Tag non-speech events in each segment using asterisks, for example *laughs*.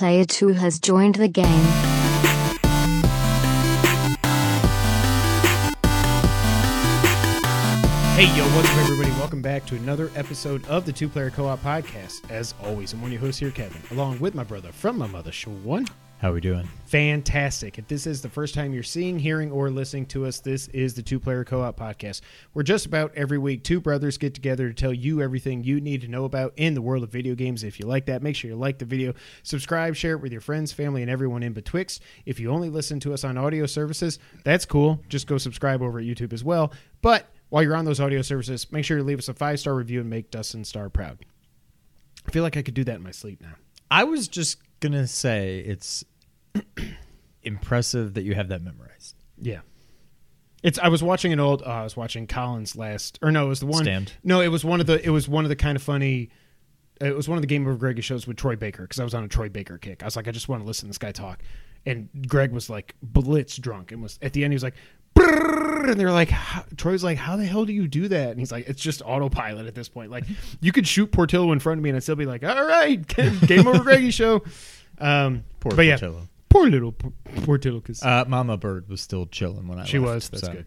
Player 2 has joined the game. Hey, yo, what's up, everybody? Welcome back to another episode of the Two Player Co op Podcast. As always, I'm one of your hosts here, Kevin, along with my brother from my mother, Sean. How are we doing? Fantastic. If this is the first time you're seeing, hearing, or listening to us, this is the Two Player Co op Podcast. Where just about every week, two brothers get together to tell you everything you need to know about in the world of video games. If you like that, make sure you like the video, subscribe, share it with your friends, family, and everyone in betwixt. If you only listen to us on audio services, that's cool. Just go subscribe over at YouTube as well. But while you're on those audio services, make sure to leave us a five star review and make Dustin Star proud. I feel like I could do that in my sleep now. I was just gonna say it's *clears throat* impressive that you have that memorized. Yeah. It's. I was watching an old. Uh, I was watching Colin's last, or no, it was the one. Stand. No, it was one of the. It was one of the Kinda Funny. It was one of the Game Over Greggy shows with Troy Baker because I was on a Troy Baker kick. I was like, I just want to listen to this guy talk, and Greg was like blitz drunk and was at the end. He was like, and they're like, Troy's like, how the hell do you do that? And he's like, it's just autopilot at this point. Like, you could shoot Portillo in front of me and I'd still be like, all right, *laughs* Game Over Greggy show. Um, Poor but yeah, Portillo. Poor little poor Portillo because Uh, Mama Bird was still chilling when I was. she left, was. That's so. good.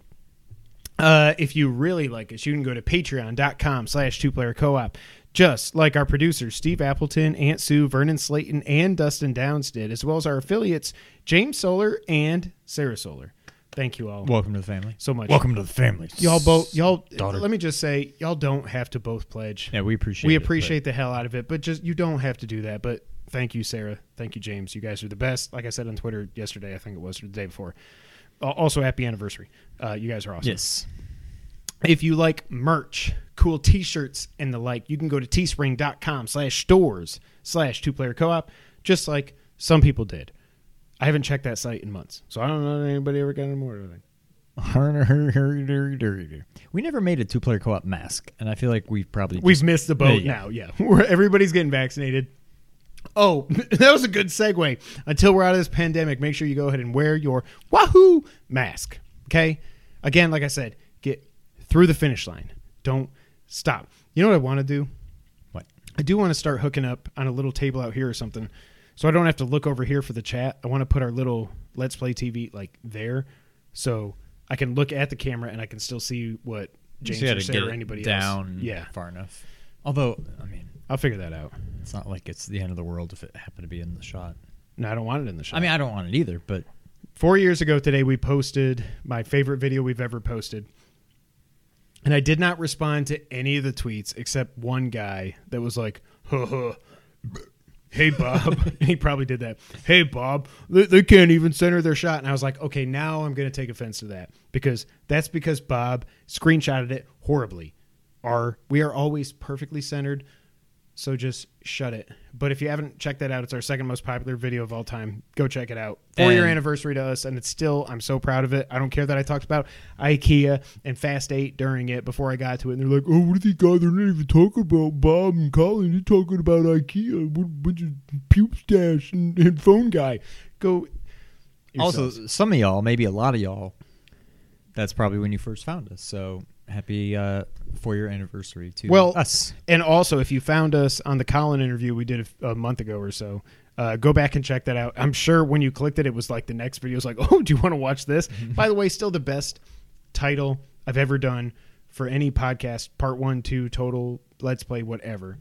Uh, if you really like us, you can go to patreon.com slash two player co-op. Just like our producers, Steve Appleton, Aunt Sue, Vernon Slayton, and Dustin Downs did, as well as our affiliates, James Solar and Sarah Solar. Thank you all Welcome to the family. so much. Welcome to the family. Y'all both y'all Daughter. let me just say, y'all don't have to both pledge. Yeah, we appreciate. we it, appreciate the hell out of it, but just you don't have to do that. But thank you, Sarah. Thank you, James. You guys are the best. Like I said on Twitter yesterday, I think it was or the day before. Al- Also, happy anniversary. Uh, you guys are awesome. Yes. If you like merch, cool t-shirts and the like, you can go to teespring.com slash stores slash two player co-op, just like some people did. I haven't checked that site in months, so I don't know if anybody ever got any more. of it. We never made a two-player co-op mask, and I feel like we've probably We've missed the boat now, yeah. *laughs* Everybody's getting vaccinated. Oh, *laughs* that was a good segue. Until we're out of this pandemic, make sure you go ahead and wear your Wahoo mask. Okay? Again, like I said, get through the finish line. Don't stop. You know what I want to do? What? I do want to start hooking up on a little table out here or something, so I don't have to look over here for the chat. I want to put our little Let's Play TV like there, so I can look at the camera and I can still see what James or gotta Sarah get or anybody down else. Yeah, far enough. Although, I mean, I'll figure that out. it's not like it's the end of the world if it happened to be in the shot. No, I don't want it in the shot. I mean, I don't want it either, but four years ago today, we posted my favorite video we've ever posted. And I did not respond to any of the tweets except one guy that was like, huh, huh, hey, Bob. *laughs* he probably did that. Hey, Bob, they, they can't even center their shot. And I was like, okay, now I'm going to take offense to that because that's because Bob screenshotted it horribly. Our, we are always perfectly centered. So just shut it. But if you haven't checked that out, it's our second most popular video of all time. Go check it out. Four year anniversary to us, and it's still I'm so proud of it. I don't care that I talked about IKEA and Fast Eight during it before I got to it, and they're like, "Oh, what are these guys? They're not even talking about Bob and Colin. They're talking about IKEA. What a bunch of puke stash and, and phone guy." Go. also some of y'all, maybe a lot of y'all, that's probably when you first found us. So happy uh, four-year anniversary to Well, us. And also, if you found us on the Colin interview we did a, a month ago or so, uh, go back and check that out. I'm sure when you clicked it, it was like the next video was like, *laughs* oh, do you want to watch this? By the way, still the best title I've ever done for any podcast, part one, two, total, let's play, whatever.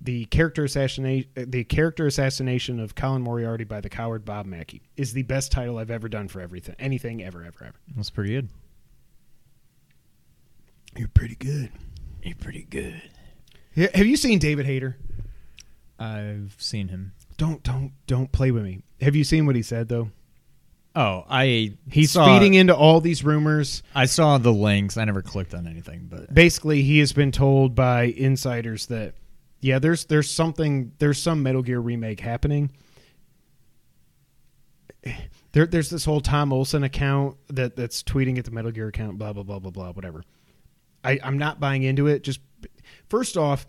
The character assassination, the character assassination of Colin Moriarty by the coward Bob Mackey is the best title I've ever done for everything, anything ever, ever, ever. That's pretty good. You're pretty good. You're pretty good. Yeah, Have you seen David Hayter? I've seen him. Don't, don't, don't play with me. Have you seen what he said though? Oh, I He's saw, feeding into all these rumors. I saw the links. I never clicked on anything, but Basically, he has been told by insiders that yeah, there's there's something there's some Metal Gear remake happening. There, there's this whole Tom Olson account that that's tweeting at the Metal Gear account, blah blah blah blah blah, whatever. I, I'm not buying into it. Just first off,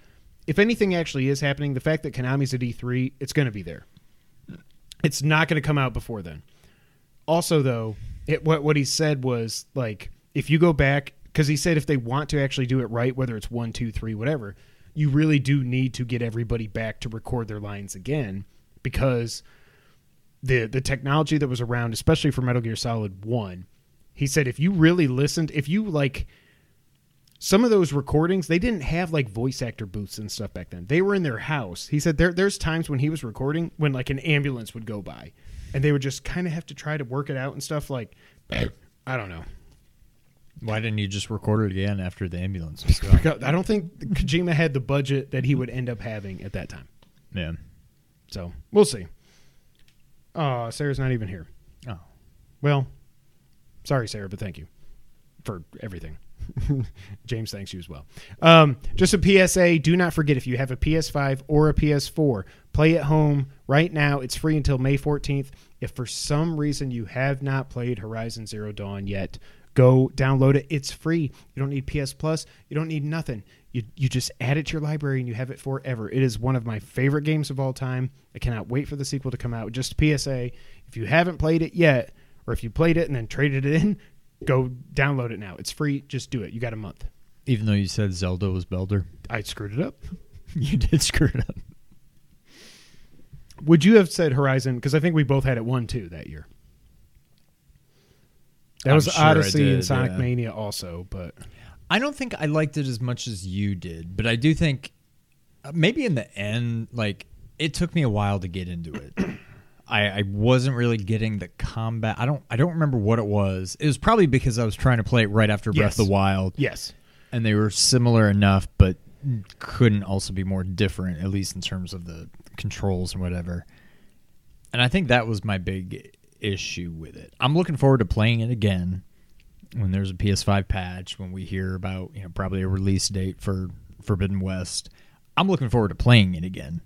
if anything actually is happening, the fact that Konami's at E3, it's going to be there. It's not going to come out before then. Also, though, it, what what he said was like, if you go back, because he said if they want to actually do it right, whether it's one, two, three, whatever, you really do need to get everybody back to record their lines again, because the the technology that was around, especially for Metal Gear Solid One. He said if you really listened, if you like some of those recordings, they didn't have like voice actor booths and stuff back then. They were in their house. He said there there's times when he was recording when like an ambulance would go by, and they would just kind of have to try to work it out and stuff. Like *coughs* I don't know. Why didn't you just record it again after the ambulance was *laughs* gone? I don't think Kojima had the budget that he would end up having at that time. yeah. So we'll see. Oh, Sarah's not even here. Oh. Well, sorry, Sarah, but thank you for everything. *laughs* James thanks you as well. Um, just a PSA: Do not forget if you have a PS5 or a PS4, play at home right now. It's free until May 14th. If for some reason you have not played Horizon Zero Dawn yet, go download it. It's free. You don't need PS Plus. You don't need nothing. You you just add it to your library and you have it forever. It is one of my favorite games of all time. I cannot wait for the sequel to come out. Just PSA: If you haven't played it yet, or if you played it and then traded it in, go download it now. It's free. Just do it. You got a month. Even though you said Zelda was Belder, I screwed it up. *laughs* you did screw it up. Would you have said Horizon? Because I think we both had it one two that year. That I'm was sure Odyssey and Sonic yeah. Mania also, but I don't think I liked it as much as you did, but I do think uh, maybe in the end, like it took me a while to get into it. I, I wasn't really getting the combat. I don't. I don't remember what it was. It was probably because I was trying to play it right after Breath Yes. of the Wild, yes, and they were similar enough, but couldn't also be more different, at least in terms of the controls and whatever. And I think that was my big issue with it. I'm looking forward to playing it again when there's a PS5 patch, when we hear about, you know, probably a release date for Forbidden West. I'm looking forward to playing it again.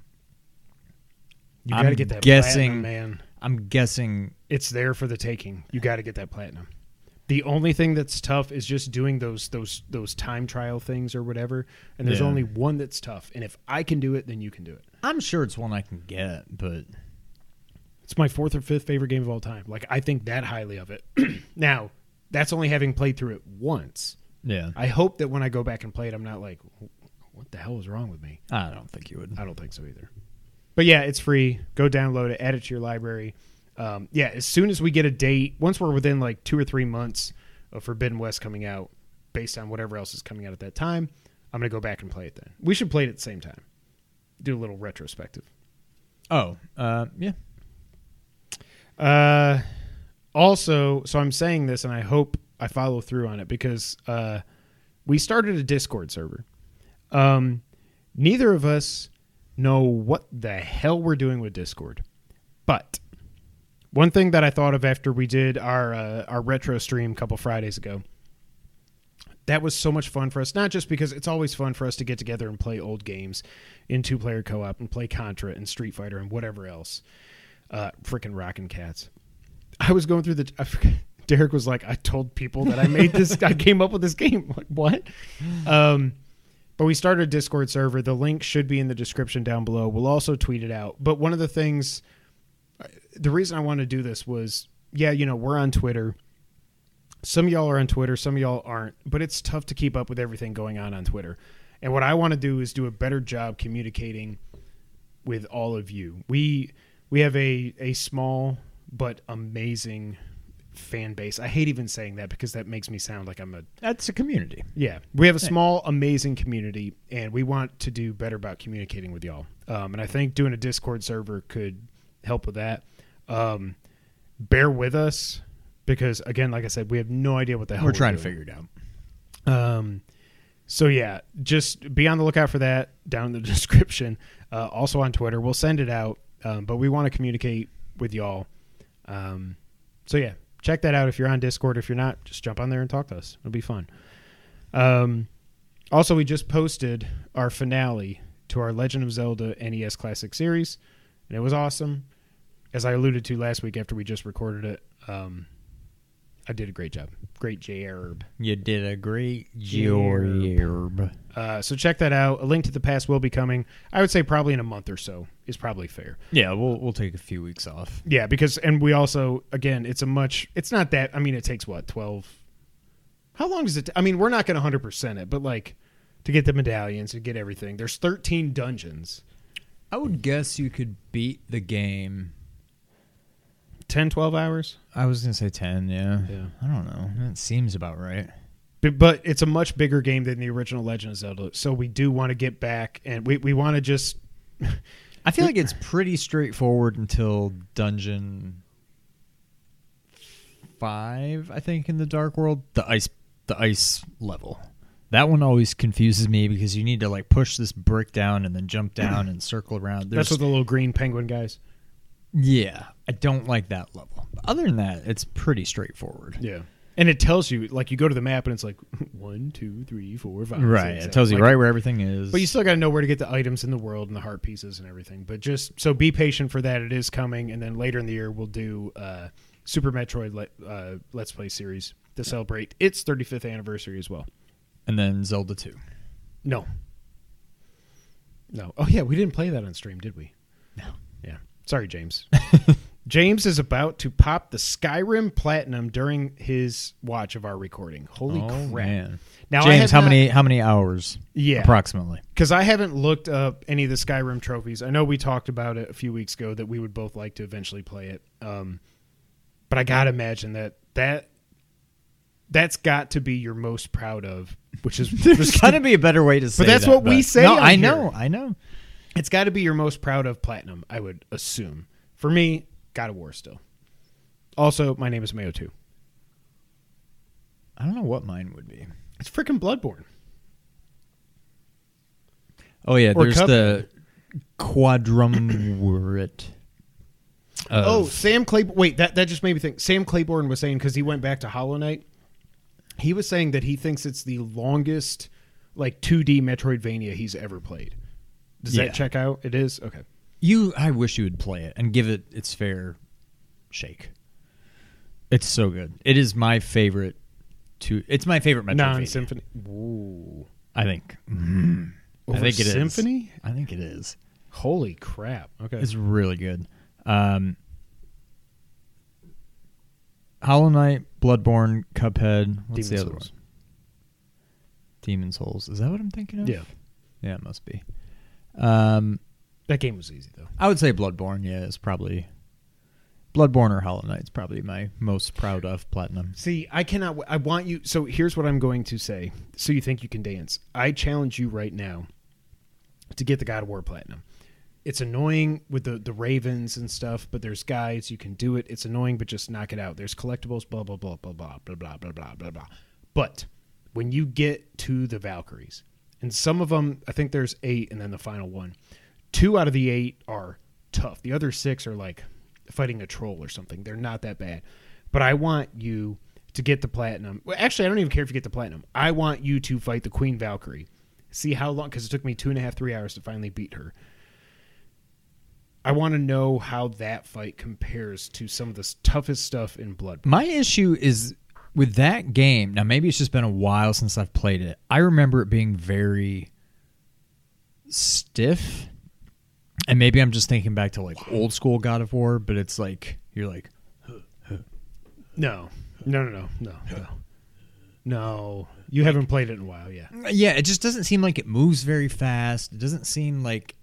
You got to get that guessing- platinum, man. I'm guessing It's there for the taking. You got to get that platinum. The only thing that's tough is just doing those those those time trial things or whatever. And there's Yeah. only one that's tough. And if I can do it, then you can do it. I'm sure it's one I can get, but It's my fourth or fifth favorite game of all time. Like I think that highly of it. *clears throat* now, that's only having played through it once. yeah. I hope that when I go back and play it, I'm not like, what the hell is wrong with me? I don't think you would. I don't think so either. But yeah, it's free. Go download it, add it to your library. Um, yeah, as soon as we get a date, once we're within like two or three months of Forbidden West coming out, based on whatever else is coming out at that time, I'm gonna go back and play it then. We should play it at the same time. Do a little retrospective. Oh, uh, yeah. Uh, also, so I'm saying this, and I hope I follow through on it because uh, we started a Discord server. Um, neither of us know what the hell we're doing with Discord, but one thing that I thought of after we did our uh, our retro stream a couple Fridays ago. That was so much fun for us, not just because it's always fun for us to get together and play old games in two player co op and play Contra and Street Fighter and whatever else uh, freaking rockin' cats. I was going through the. I forget, Derek was like, I told people that I made this. *laughs* I came up with this game. *laughs* Like what? Um, but we started a Discord server. The link should be in the description down below. We'll also tweet it out. But one of the things, the reason I wanted to do this was, yeah, you know, we're on Twitter. Some of y'all are on Twitter, some of y'all aren't, but it's tough to keep up with everything going on on Twitter. And what I want to do is do a better job communicating with all of you. We we have a a small but amazing fan base. I hate even saying that because that makes me sound like I'm a That's a community. yeah. We have a small amazing community and we want to do better about communicating with y'all. Um, and I think doing a Discord server could help with that. Um, bear with us because again, like I said, we have no idea what the hell We're trying to figure it out. Um, so yeah, just be on the lookout for that down in the *laughs* description. Uh, also on Twitter, we'll send it out. Um, but we want to communicate with y'all. Um, so yeah, check that out if you're on Discord. If you're not, just jump on there and talk to us. It'll be fun. Um, also, we just posted our finale to our Legend of Zelda NES Classic series, and it was awesome. As I alluded to last week after we just recorded it, um, I did a great job. Great job. You did a great Jerb. Uh, so check that out. A link to the past will be coming. I would say probably in a month or so is probably fair. Yeah, we'll we'll take a few weeks off. Yeah, because and we also again, it's a much. It's not that. I mean, it takes what twelve. How long does it? I mean, we're not going to hundred percent it, but like to get the medallions and get everything. There's thirteen dungeons. I would guess you could beat the game 10, 12 hours. I was gonna say ten. Yeah. Yeah. I don't know. That seems about right. But, but it's a much bigger game than the original Legend of Zelda. So we do want to get back, and we, we want to just *laughs* I feel like it's pretty straightforward until dungeon five. I think in the Dark World, the ice the ice level. That one always confuses me because you need to like push this brick down and then jump down and circle around. There's, that's what the little green penguin guys. yeah, I don't like that level. But other than that, it's pretty straightforward. Yeah. And it tells you, like, you go to the map and it's like *laughs* one, two, three, four, five. Right, six, it tells you seven. right where everything is. But you still got to know where to get the items in the world and the heart pieces and everything. But just so be patient for that. It is coming, and then later in the year we'll do uh, Super Metroid let, uh, Let's Play series to celebrate its 35th anniversary as well. and then Zelda two. No, no. Oh yeah, we didn't play that on stream, did we? No. Yeah. Sorry, James. *laughs* James is about to pop the Skyrim Platinum during his watch of our recording. Holy oh, crap! man. Now James, how not- many how many hours? Yeah. approximately. because I haven't looked up any of the Skyrim trophies. I know we talked about it a few weeks ago that we would both like to eventually play it. Um, but I gotta imagine that that that's got to be your most proud of, which is *laughs* There's got to be a better way to say. But that's that, what we say No, I here. know, I know. it's got to be your most proud of platinum. I would assume. For me, God of War still. Also, my name is Mayo too. I don't know what mine would be. It's freaking Bloodborne. Oh yeah, Or there's the quadrumvirate. of- Oh, Sam Claiborne. Wait, that that just made me think. Sam Claiborne was saying because he went back to Hollow Knight. He was saying that he thinks it's the longest, like 2D Metroidvania he's ever played. Does Yeah. that check out? It is okay. You. I wish you would play it and give it its fair shake. It's so good. It is my favorite. To it's my favorite Metroidvania. Non Symphony. Ooh. I think. Mm. I think it is. Symphony? I think it is. Holy crap! Okay. It's really good. Um, Hollow Knight, Bloodborne, Cuphead. What's Demon the other Souls. one? Demon Souls. Is that what I'm thinking of? Yeah. Yeah, it must be. Um, That game was easy though. I would say Bloodborne. Yeah, it's probably Bloodborne or Hollow Knight's probably my most proud of platinum. See, I cannot. w- I want you. So here's what I'm going to say. So you think you can dance? I challenge you right now to get the God of War Platinum. It's annoying with the the ravens and stuff, but there's guides. You can do it. It's annoying, but just knock it out. There's collectibles. Blah blah blah blah blah blah blah blah blah blah blah. But when you get to the Valkyries, and some of them, I think there's eight, and then the final one. Two out of the eight are tough. The other six are like fighting a troll or something. They're not that bad. But I want you to get the platinum. Well, actually, I don't even care if you get the platinum. I want you to fight the Queen Valkyrie. See how long? Because it took me two and a half, three hours to finally beat her. I want to know how that fight compares to some of the toughest stuff in Blood. My issue is with that game. Now, maybe it's just been a while since I've played it. I remember it being very stiff, and maybe I'm just thinking back to like old school God of War. But it's like you're like, No, no, no, no, no, no. No, you haven't played it in a while, yeah. yeah, it just doesn't seem like it moves very fast. It doesn't seem like,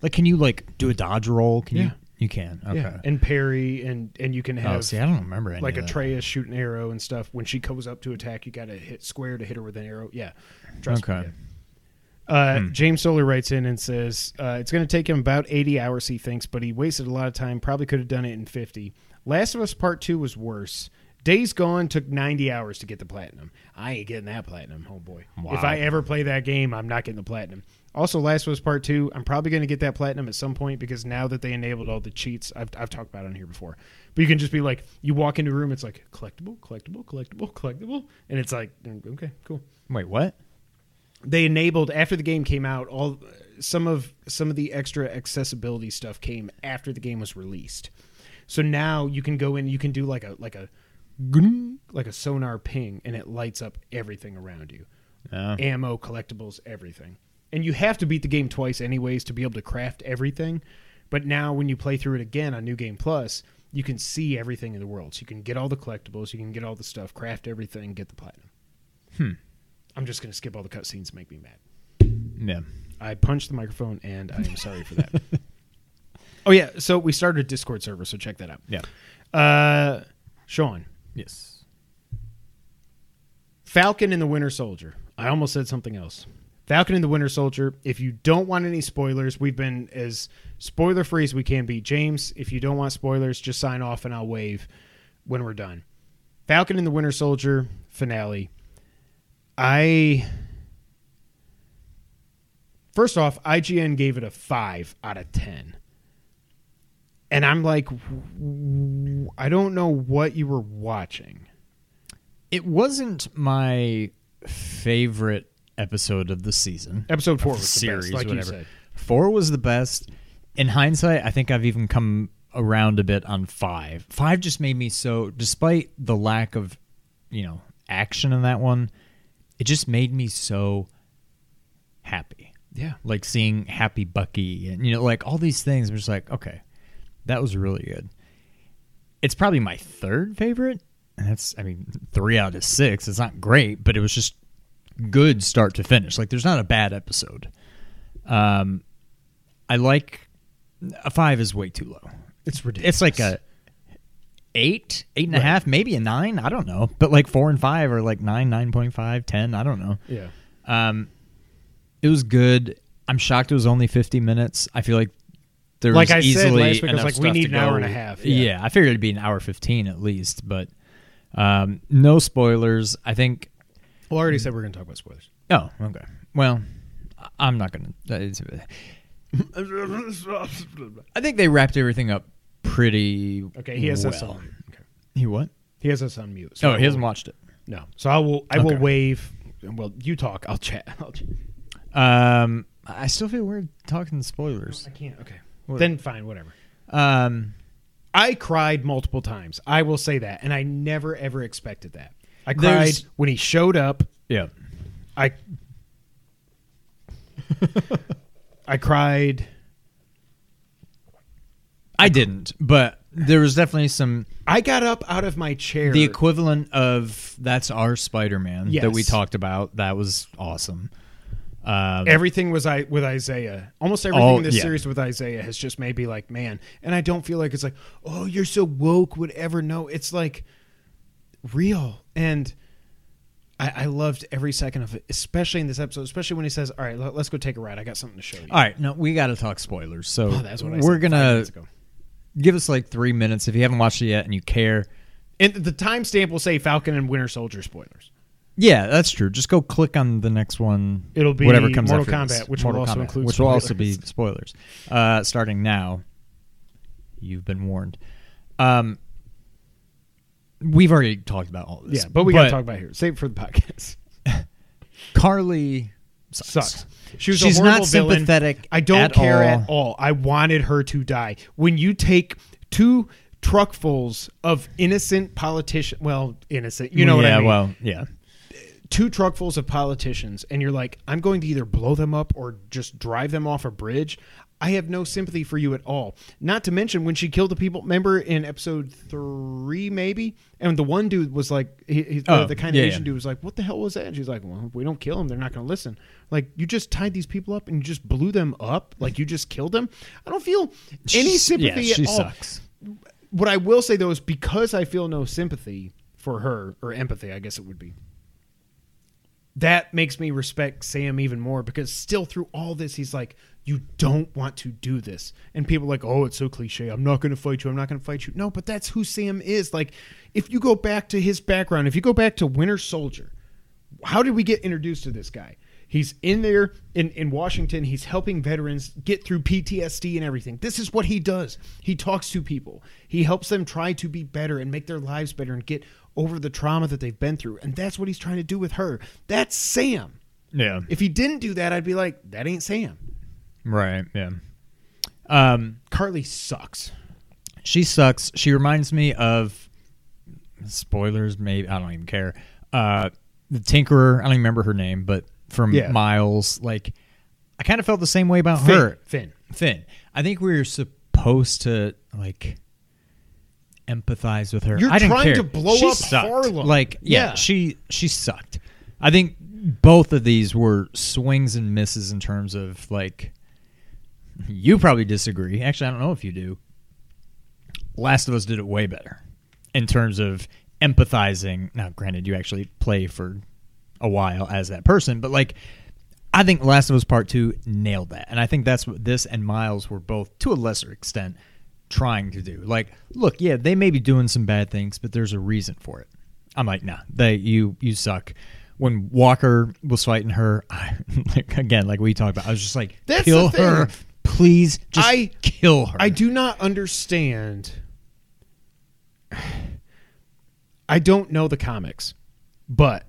like, can you like do a dodge roll? Can Yeah. you? You can. Okay. Yeah, and parry, and and you can have. oh, have see, I don't remember any like. Atreus shoot an arrow and stuff. When she comes up to attack, you got to hit square to hit her with an arrow. Yeah, trust me. Okay. yeah. Uh, Hmm. James Solar writes in and says uh, it's going to take him about 80 hours, he thinks, but he wasted a lot of time. Probably could have done it in 50. Last of Us Part 2 was worse. Days Gone took 90 hours to get the platinum. I ain't getting that platinum, oh boy. Wow. If I ever play that game, I'm not getting the platinum. Also, Last of Us Part 2, I'm probably going to get that platinum at some point because now that they enabled all the cheats, I've, I've talked about it on here before. But you can just be like, you walk into a room, it's like collectible, collectible, collectible, collectible. And it's like, mm, okay, cool Wait, what? They enabled after the game came out all some of some of the extra accessibility stuff came after the game was released. So now you can go in you can do like a like a like a sonar ping and it lights up everything around you. Ammo collectibles everything. And you have to beat the game twice anyways to be able to craft everything. But now when you play through it again on new game plus you can see everything in the world. So you can get all the collectibles you can get all the stuff craft everything get the platinum. Hmm. I'm just going to skip all the cutscenes to make me mad Yeah. I punched the microphone, and I am sorry for that. *laughs* Oh yeah, so we started a Discord server, so check that out. Yeah. Uh, Sean, Yes. Falcon and the Winter Soldier. I almost said something else. Falcon and the Winter Soldier. If you don't want any spoilers, we've been as spoiler free as we can be. James, if you don't want spoilers, just sign off and I'll wave when we're done. Falcon and the Winter Soldier finale. I first off, IGN gave it a five out of ten, and I'm like, I don't know what you were watching. It wasn't my favorite episode of the season. Episode four Of was the the best, like whatever. you said. Four was the best. In hindsight, I think I've even come around a bit on five. Five just made me so, despite the lack of, you know, action in that one, it just made me so happy. Yeah. Like seeing Happy Bucky and, you know, like all these things. I'm just like, okay, that was really good. It's probably my third favorite. And that's, I mean, three out of six. It's not great, but it was just good start to finish. Like, there's not a bad episode. Um, I like a five is way too low. It's ridiculous. It's like a eight, eight and a half, maybe a nine. I don't know. But like four and five are like nine, nine point five, ten. I don't know. yeah. Um, it was good. I'm shocked it was only 50 minutes. I feel like there was Like I said easily last week, enough like, we stuff need to an hour go- and a half, Yeah. yeah. I figured it'd be an hour 15 at least, but um, no spoilers. I think. Well, I already said we're going to talk about spoilers. Oh, okay. Well, I- I'm not gonna. that is- *laughs* I think they wrapped everything up pretty. Okay, he has us well. on. Okay. He what? He has us on mute. so Oh, he hasn't watched it. No, so I will. I will wave. Well, you talk. I'll chat. *laughs* I'll chat. Um, I still feel weird talking spoilers. I can't. Okay. What? Then fine. Whatever. Um, I cried multiple times. I will say that, and I never ever expected that. I cried There's- when he showed up. yeah. I. *laughs* I cried. I didn't, but there was definitely some I got up out of my chair. the equivalent of that's our Spider-Man that we Yes. talked about. That was awesome. Um, everything was I with Isaiah. Almost everything in this yeah. series with Isaiah has just made me like, man. And I don't feel like it's like, oh, you're so woke, whatever. No, it's like real. And I, I loved every second of it, especially in this episode, especially when he says, "All right, let, us go take a ride. I got something to show you." all right, no, we got to talk spoilers. So Oh, that's what I we're said five gonna minutes ago. Give us like three minutes if you haven't watched it yet and you care. And the timestamp will say Falcon and Winter Soldier spoilers. Yeah, that's true. Just go click on the next one. It'll be whatever comes Mortal after Kombat, this. which will also Kombat, include which will also be spoilers. spoilers. Uh, starting now, you've been warned. Um, we've already talked about all this. Yeah, but we got to talk about it here. Save it for the podcast. *laughs* Carly. Sucks. Sucks. She was She's a horrible not villain. sympathetic I don't at care all. at all. I wanted her to die. When you take two truckfuls of innocent politicians, well, innocent, you know what I mean? well, yeah. two truckfuls of politicians, and you're like, I'm going to either blow them up or just drive them off a bridge. I have no sympathy for you at all. Not to mention when she killed the people. Remember in episode three, maybe, and the one dude was like, he, he, the, Oh, the kind of yeah, Asian yeah. dude was like, "What the hell was that?" And she's like, "Well, if we don't kill them, they're not going to listen." Like you just tied these people up and you just blew them up. Like you just killed them. I don't feel any sympathy yeah, she at all sucks. what I will say though is because I feel no sympathy for her or empathy, I guess it would be. That makes me respect Sam even more because still through all this, he's like, "You don't want to do this," and people are like, "Oh, it's so cliche. I'm not going to fight you. I'm not going to fight you." No, but that's who Sam is. Like, if you go back to his background, if you go back to Winter Soldier, how did we get introduced to this guy? He's in there in, in Washington. He's helping veterans get through PTSD and everything. This is what he does. He talks to people. He helps them try to be better and make their lives better and get over the trauma that they've been through. And that's what he's trying to do with her. That's Sam. Yeah. If he didn't do that, I'd be like, that ain't Sam. Right. Yeah. Um, Carly sucks. she sucks. She reminds me of spoilers. Maybe I don't even care. Uh, the Tinkerer. I don't even remember her name, but from Yeah. Miles. Like, I kind of felt the same way about Phin. her. Phin. Phin. I think we were supposed to like empathize with her. You're I didn't trying care. to blow She up sucked. Harlem. Like, yeah, Yeah. she she sucked. I think both of these were swings and misses in terms of like you probably disagree. Actually, I don't know if you do. Last of Us did it way better in terms of empathizing. Now, granted, you actually play for a while as that person, but like, I think Last of Us Part 2 nailed that. And I think that's what this and Miles were both, to a lesser extent, trying to do. Like, look, yeah, they may be doing some bad things, but there's a reason for it. I'm like, nah, they you you suck. When Walker was fighting her, I, *laughs* like, again, like we talked about, I was just like, That's kill the thing. her, please, just I- kill her. I do not understand. I don't know the comics, but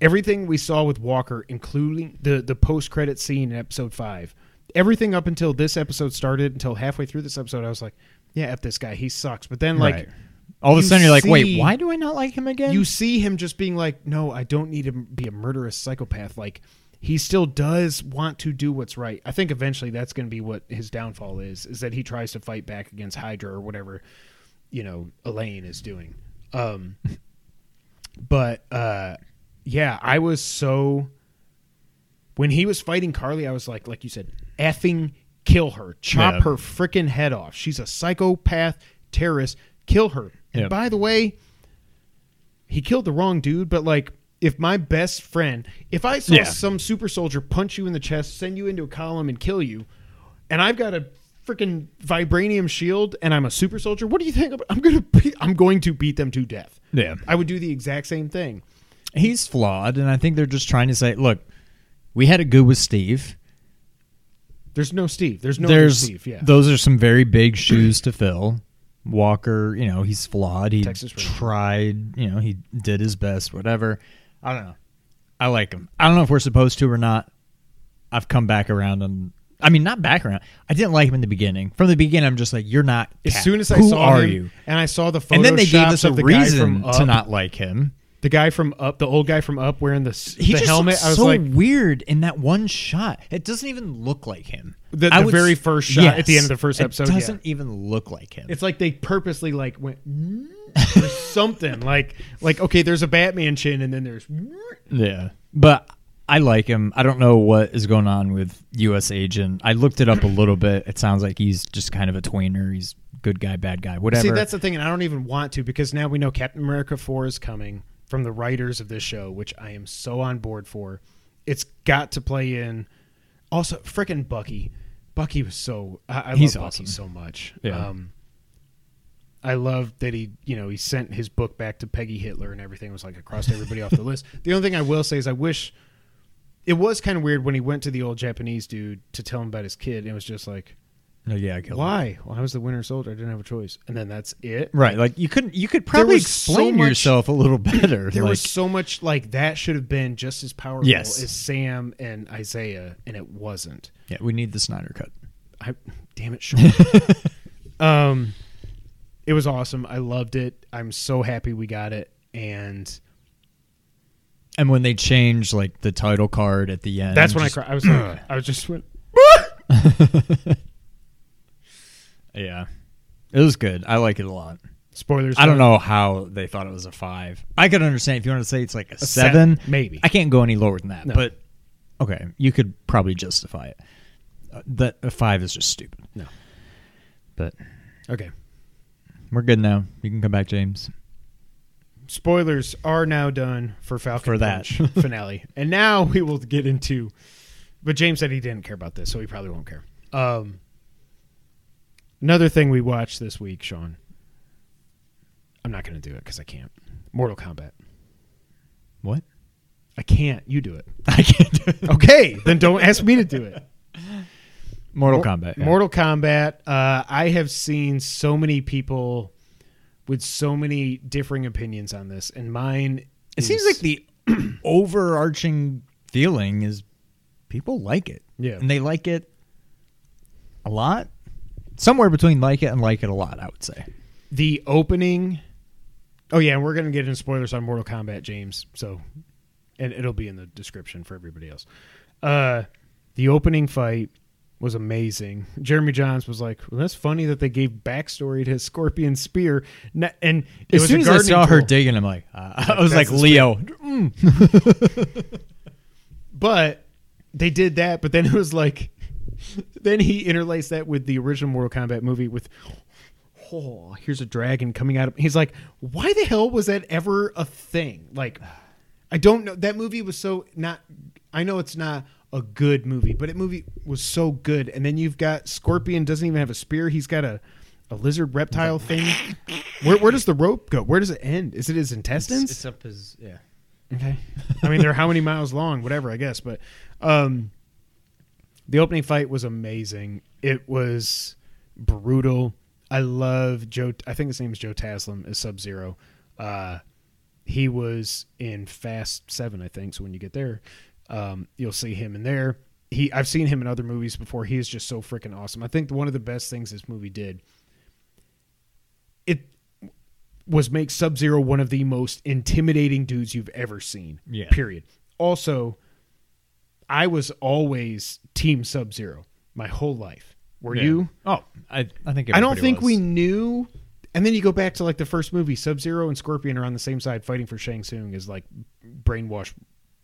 everything we saw with Walker, including the the post credit scene in episode five, everything up until this episode started, until halfway through this episode, I was like, "Yeah, f this guy, he sucks." But then, like, Right. all of a you sudden, you're like, wait, why do I not like him again? you see him just being like, "No, I don't need to be a murderous psychopath." Like he still does want to do what's right. I think eventually that's going to be what his downfall is: is that he tries to fight back against Hydra or whatever, you know, Elaine is doing. Um, *laughs* but uh, yeah, I was so when he was fighting Carly, I was like, like you said, effing kill her, chop Yeah. her freaking head off. She's a psychopath terrorist. Kill her. And Yeah. by the way, he killed the wrong dude, but like if my best friend, if I saw Yeah. some super soldier punch you in the chest, send you into a column and kill you, and I've got a freaking vibranium shield and I'm a super soldier, what do you think? I'm- to be, I'm going to beat them to death. yeah, I would do the exact same thing. he's flawed, and I think they're just trying to say, look, we had a good with Steve. There's no Steve. There's no There's Steve. Yeah. those are some very big shoes to fill. Walker, you know, he's flawed. He Texas tried, you know, he did his best, whatever. I don't know. I like him. I don't know if we're supposed to or not. I've come back around on. I mean, not back around. I didn't like him in the beginning. From the beginning, I'm just like, you're not. as soon as I Who saw are him, you? and I saw the photo And then they gave us a of the guy reason to not like him. the guy from Up, the old guy from Up, wearing the He the just helmet. I was so like, weird in that one shot. It doesn't even look like him. The- I the would very first shot at the end of the first it episode, yeah. doesn't even look like him. it's like they purposely like went *laughs* or something like like okay, there's a Batman chin, and then there's Yeah, but I like him. I don't know what is going on with U.S. Agent. I looked it up a little bit. It sounds like he's just kind of a tweener. He's good guy, bad guy, whatever. See, that's the thing, and I don't even want to because now we know Captain America 4 is coming from the writers of this show, which I am so on board for. It's got to play in. Also, frickin' Bucky. Bucky was so. I, I He's love awesome. Bucky so much. Yeah. Um, I love that he, you know, he sent his book back to Peggy Hitler and everything was like across everybody off the *laughs* list. The only thing I will say is I wish it was kind of weird when he went to the old Japanese dude to tell him about his kid. And it was just like, No, yeah, I killed him. why? Well, I was the Winter Soldier. I didn't have a choice. And then that's it. Right, like you couldn't. You could probably was so explain much- yourself a little better. *laughs* There like, was so much like that should have been just as powerful Yes. as Sam and Isaiah, and it wasn't. yeah, we need the Snyder cut. I damn it, sure. *laughs* um, it was awesome. I loved it. I'm so happy we got it, and And when they changed like the title card at the end, that's when just- I cried. I was like, *clears throat* I was just went. *laughs* Yeah, it was good. I like it a lot. Spoilers. I don't know how they thought it was a five. I could understand if you want to say it's like a, seven, seven, maybe. I can't go any lower than that. No. But okay, you could probably justify it. Uh, that a five is just stupid. No. But Okay. We're good now. You can come back, James. Spoilers are now done for Falcon For that. Punch *laughs* finale, and now we will get into. But James said he didn't care about this, so he probably won't care. Um, another thing we watched this week, Sean. I'm not going to do it because I can't. Mortal Kombat. What? I can't. You do it. *laughs* I can't do it. Okay, then don't ask me to do it. Mortal Mor- Kombat. yeah. Mortal Kombat. Uh, I have seen so many people with so many differing opinions on this, and mine. It seems like the *clears throat* overarching feeling is people like it. Yeah. And they like it a lot. Somewhere between like it and like it a lot, I would say. the opening. Oh yeah, and we're gonna get into spoilers on Mortal Kombat, James. So, and it'll be in the description for everybody else. Uh, the opening fight was amazing. Jeremy Jahns was like, well, "That's funny that they gave backstory to his scorpion spear." And it As was soon as I saw her digging, I'm like, uh, I was like Leo. *laughs* but they did that. But then it was like then he interlaced that with the original Mortal Kombat movie with oh, here's a dragon coming out of he's like, why the hell was that ever a thing? Like I don't know. That movie was so not I know it's not a good movie, but it movie was so good. And then you've got Scorpion doesn't even have a spear. He's got a a lizard reptile thing. Where where does the rope go? Where does it end? Is it his intestines? It's up his yeah. Okay. I mean, they're how many miles long, whatever, I guess. But um, the opening fight was amazing. It was brutal. I love Joe. I think his name is Joe Taslim as Sub Zero. Uh, he was in Fast Seven, I think. So when you get there, um, you'll see him in there. He, I've seen him in other movies before. He is just so freaking awesome. I think one of the best things this movie did. It was make Sub Zero one of the most intimidating dudes you've ever seen. Yeah. Period. Also, I was always Team Sub Zero my whole life. Were Yeah. you? Oh, I I think I don't think was. we knew. And then you go back to like the first movie, Sub Zero and Scorpion are on the same side fighting for Shang Tsung as like brainwashed,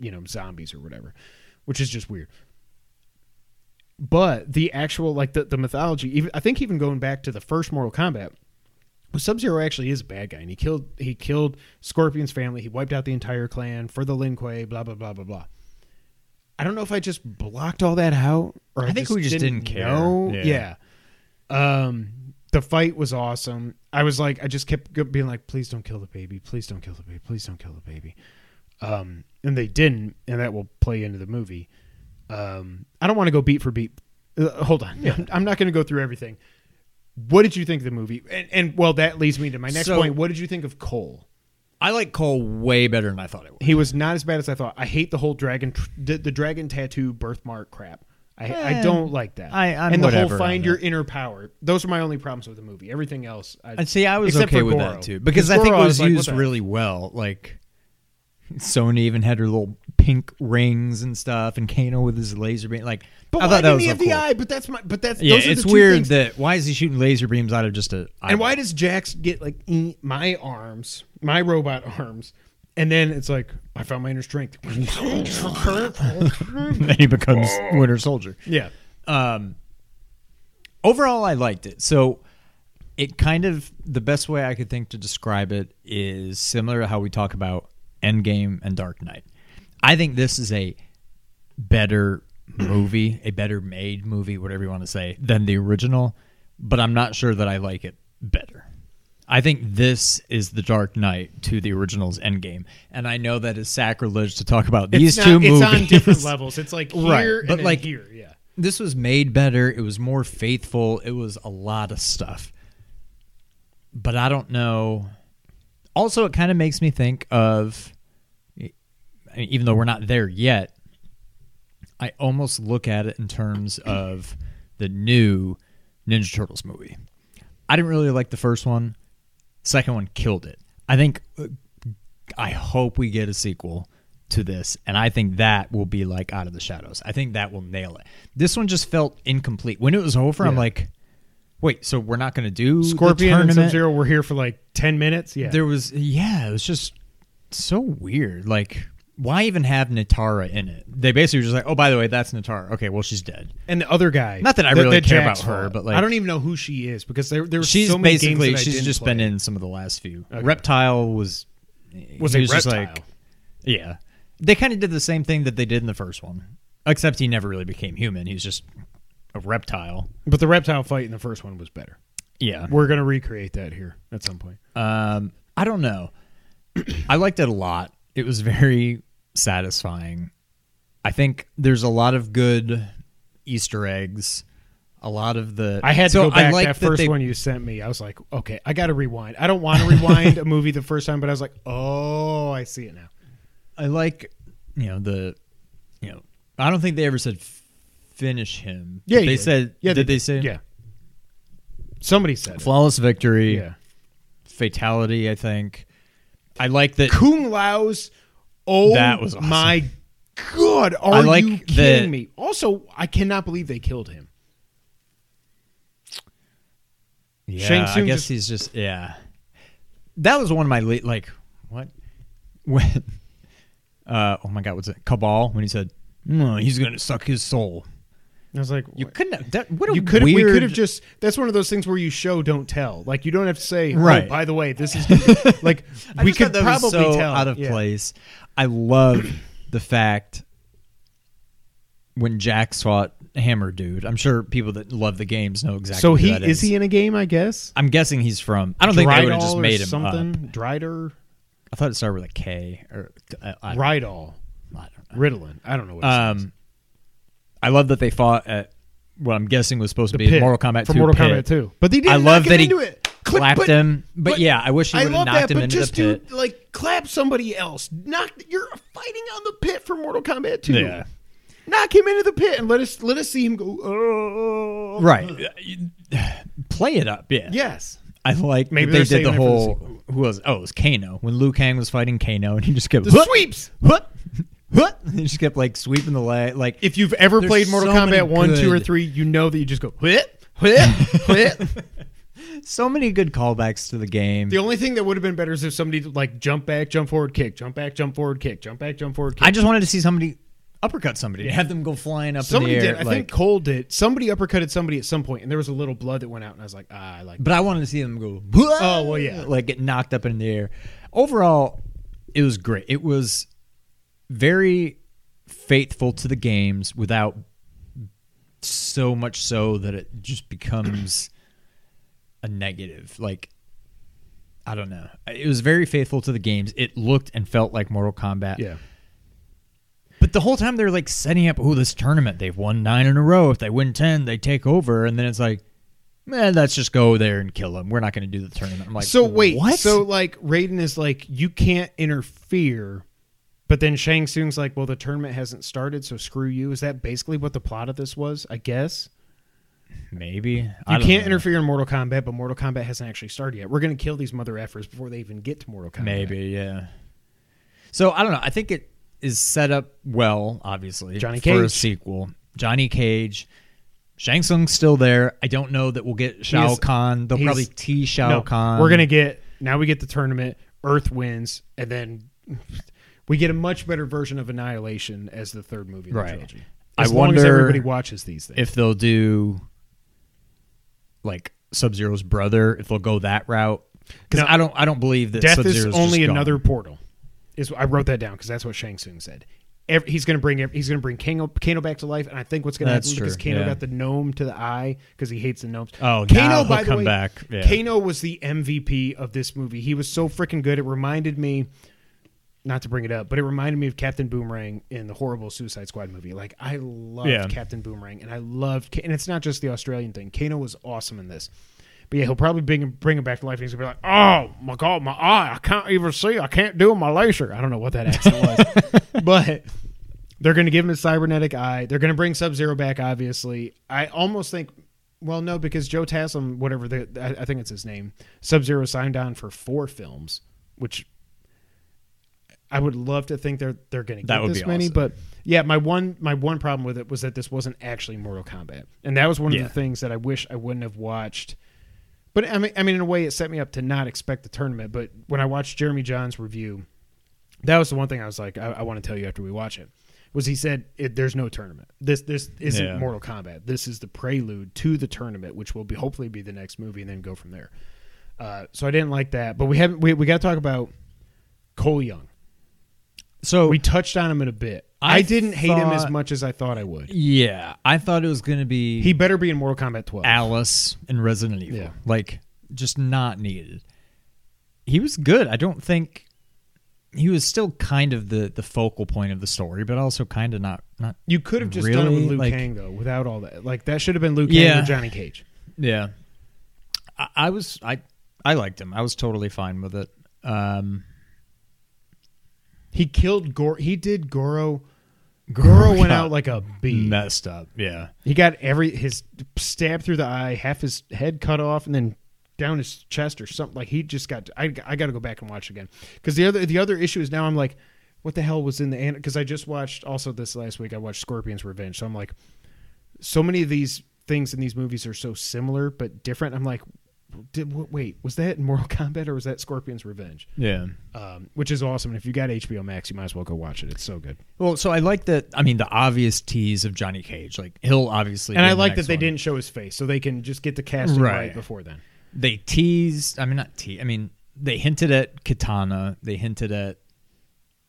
you know, zombies or whatever, which is just weird. But the actual like the, the mythology, even I think even going back to the first Mortal Kombat, Sub Zero actually is a bad guy, and he killed he killed Scorpion's family. He wiped out the entire clan for the Lin Kuei. Blah blah blah blah blah. I don't know if I just blocked all that out, or I think we just didn't care. Yeah. Yeah. Um, the fight was awesome. I was like, I just kept being like, please don't kill the baby. Please don't kill the baby. Please don't kill the baby. Um, and they didn't, and that will play into the movie. Um, I don't want to go beat for beat. Uh, hold on, *laughs* I'm not going to go through everything. What did you think of the movie? And, and well, that leads me to my next So- point. What did you think of Cole? I like Cole way better than I thought it would. He was not as bad as I thought. I hate the whole dragon, the, the dragon tattoo birthmark crap. I, I Eh, don't like that. I- I'm and the whole find your inner power. Those are my only problems with the movie. Everything else, I, And see, I was okay with Goro. that too because I think it Goro, was like, used really well. Like Sonya even had her little pink rings and stuff, and Kano with his laser beam. Like But I why thought that didn't was he so have the cool. eye? But that's my. But that's Yeah, those are it's the two weird things. that why is he shooting laser beams out of just a? And why does Jax get like eh, my arms, my robot arms, and then it's like I found my inner strength. *laughs* then he becomes *laughs* Winter Soldier? yeah, Um, overall, I liked it. So it kind of the best way I could think to describe it is similar to how we talk about Endgame and Dark Knight. I think this is a better *clears throat* movie, a better made movie, whatever you want to say, than the original. But I'm not sure that I like it better. I think this is the Dark Knight to the original's Endgame, and I know that is sacrilege to talk about these it's two movies. It's on different *laughs* levels. It's like Right, here, but then like- here. Yeah, this was made better. It was more faithful. It was a lot of stuff. But I don't know. Also, it kind of makes me think of, even though we're not there yet, I almost look at it in terms of the new Ninja Turtles movie. I didn't really like the first one. Second one killed it. I think. uh, I hope we get a sequel to this, and I think that will be like Out of the Shadows. I think that will nail it. This one just felt incomplete when it was over. I'm like, wait, so we're not going to do Scorpion the and? Sub Zero were here for like ten minutes. Yeah, There was, yeah, it was just so weird. Like, why even have Nitara in it? They basically were just like, oh, by the way, that's Nitara. Okay, well, she's dead. and the other guy. Not that I really care about her, but, like- I don't even know who she is because there there was She's so many basically games that I she's didn't just play. been in some of the last few. Okay. Reptile was Was he a just reptile. like yeah. They kind of did the same thing that they did in the first one, except he never really became human. He was just a reptile. but the reptile fight in the first one was better. Yeah. We're gonna recreate that here at some point. Um, I don't know. *clears throat* I liked it a lot. It was very satisfying. I think there's a lot of good Easter eggs. A lot of the I had to go back I that first they- one you sent me. I was like, okay, I got to rewind. I don't want to rewind a movie the first time, but I was like, oh, I see it now. I like you know the you know I don't think they ever said finish him. Yeah, they did. said Yeah, did they, say Yeah, somebody said it. flawless victory, Yeah, fatality? I think. I like that. Kung Lao's. Oh, That was awesome. my god! Are I like you that- kidding me? Also, I cannot believe they killed him. Yeah, Shang I guess just- he's just yeah. That was one of my le- like what *laughs* when uh oh my god what's it Kabal when he said no he's gonna suck his soul I was like, You what? couldn't have. That, what a you could we could have just that's one of those things where you show don't tell like you don't have to say Right. right by the way this is *laughs* like I we could thought that was probably so tell out of Yeah. place. I love the fact when Jack fought Hammer Dude. I'm sure people that love the games know exactly. so who he that is he in a game I guess I'm guessing he's from. I don't think they would have just made him something up. Drider I thought it started with a K or I, Rydall I don't know. Ritalin I don't know what. Um, I love that they fought at what I'm guessing was supposed to be pit Mortal Kombat for 2 Mortal pit. Kombat 2 but they didn't I love that he into it clapped but- him, but, yeah, I wish he would have knocked that, him but into just the pit. do like clap somebody else. Knock you're fighting on the pit for Mortal Kombat 2. Yeah. Knock him into the pit and let us let us see him go. Oh. Right, play it up. Yeah, Yes. I like Maybe they did the for the whole. who was? Oh, it was Kano when Liu Kang was fighting Kano, and he just kept The "What? sweeps. What? What? *laughs* He just kept like sweeping the leg. Like If you've ever played Mortal so Kombat 1, 2 or 3, you know that you just go whip, whip, whip. *laughs* so many good callbacks to the game. The only thing that would have been better is if somebody like jump back, jump forward, kick, jump back, jump forward, kick, jump back, jump forward, kick. I just wanted to see somebody uppercut somebody, have them go flying up somebody in the air. did. I like, think Cole did. Somebody uppercutted somebody at some point, and there was a little blood that went out, and I was like, ah, I like. But I wanted to see them go. Oh, well, yeah. like get knocked up in the air. Overall, it was great. It was very faithful to the games without so much so that it just becomes a negative. Like I don't know. It was very faithful to the games. It looked and felt like Mortal Kombat. Yeah. But the whole time they're like setting up, oh, this tournament, they've won nine in a row. If they win ten, they take over, and then it's like, man, let's just go there and kill them. We're not going to do the tournament. I'm like, so wait, what? so like Raiden is like, you can't interfere, but then Shang Tsung's like, well, the tournament hasn't started, so screw you. Is that basically what the plot of this was? I guess maybe you can't know. interfere in Mortal Kombat, but Mortal Kombat hasn't actually started yet. We're gonna kill these mother effers before they even get to Mortal Kombat. Maybe, yeah. So I don't know. I think it is set up well, obviously, Johnny Cage. for a sequel. Johnny Cage. Shang Tsung's still there. I don't know that we'll get Shao Kahn. They'll probably tease Shao No, Kahn. we're gonna get now. We get the tournament. Earth wins, and then we get a much better version of Annihilation as the third movie in the Right. trilogy. I As long as wonder everybody watches these things. if they'll do like Sub Zero's brother. If they'll go that route, because No. I don't. I don't believe that Death Sub-Zero's is only just gone. another portal. Is I wrote that down because that's what Shang Tsung said. Ev he's going to bring ev- he's going to bring Kano, Kano back to life, and I think what's going to That's happen because true, Kano yeah. got the gnome to the eye because he hates the gnomes. Oh, Kano, now by he'll the come way, back. Yeah. Kano was the MVP of this movie. He was so freaking good. It reminded me, not to bring it up, but it reminded me of Captain Boomerang in the horrible Suicide Squad movie. Like I loved Yeah. Captain Boomerang, and I loved, and it's not just the Australian thing. Kano was awesome in this. But yeah, he'll probably bring him, bring him back to life. And he's gonna be like, "Oh my god, my eye! I can't even see. I can't do my laser. I don't know what that accent was, *laughs* but they're gonna give him a cybernetic eye. They're gonna bring Sub Zero back. Obviously, I almost think, well, no, because Joe Taslim, whatever the, I, I think it's his name, Sub Zero signed on for four films, which I would love to think they're they're gonna That get this many. awesome. But yeah, my one my one problem with it was that this wasn't actually Mortal Kombat, and that was one Yeah. of the things that I wish I wouldn't have watched. But I mean, I mean, in a way, it set me up to not expect the tournament. But when I watched Jeremy Jahns' review, that was the one thing I was like, I, I want to tell you after we watch it. Was he said it, there's no tournament. This this isn't Yeah. Mortal Kombat. This is the prelude to the tournament, which will be hopefully be the next movie, and then go from there. Uh, so I didn't like that. But we haven't. We, we got to talk about Cole Young. So We touched on him in a bit. I I, didn't hate him as thought- much as I thought I would. yeah, I thought it was going to be He better be in Mortal Kombat 12. Alice in Resident Evil. Yeah. Like just not needed. He was good. I don't think he was still kind of the the focal point of the story, but also kind of not not You could have just done it with? Liu Like- Kang though, without all that. Like that should have been Liu Kang Yeah. or Johnny Cage. Yeah. I, I was I I liked him. I was totally fine with it. Um He killed Goro. He did Goro. Goro went out like a bee. messed up. Yeah. He got every his stab through the eye, half his head cut off, and then down his chest or something. Like he just got. I I got to go back and watch again because the other the other issue is now I'm like, what the hell was in the end? because I just watched also this last week I watched Scorpion's Revenge, so I'm like, so many of these things in these movies are so similar but different. I'm like, did wait was that in Mortal *laughs* Kombat or was that Scorpion's Revenge? Yeah. Um, which is awesome. And if you got HBO Max, you might as well go watch it. It's so good. Well, so I like that. I mean, the obvious tease of Johnny Cage, like he'll obviously, And I like that they one. didn't show his face, so they can just get the casting right, Right. before then. They teased. I mean, not tease. I mean, they hinted at Katana. They hinted at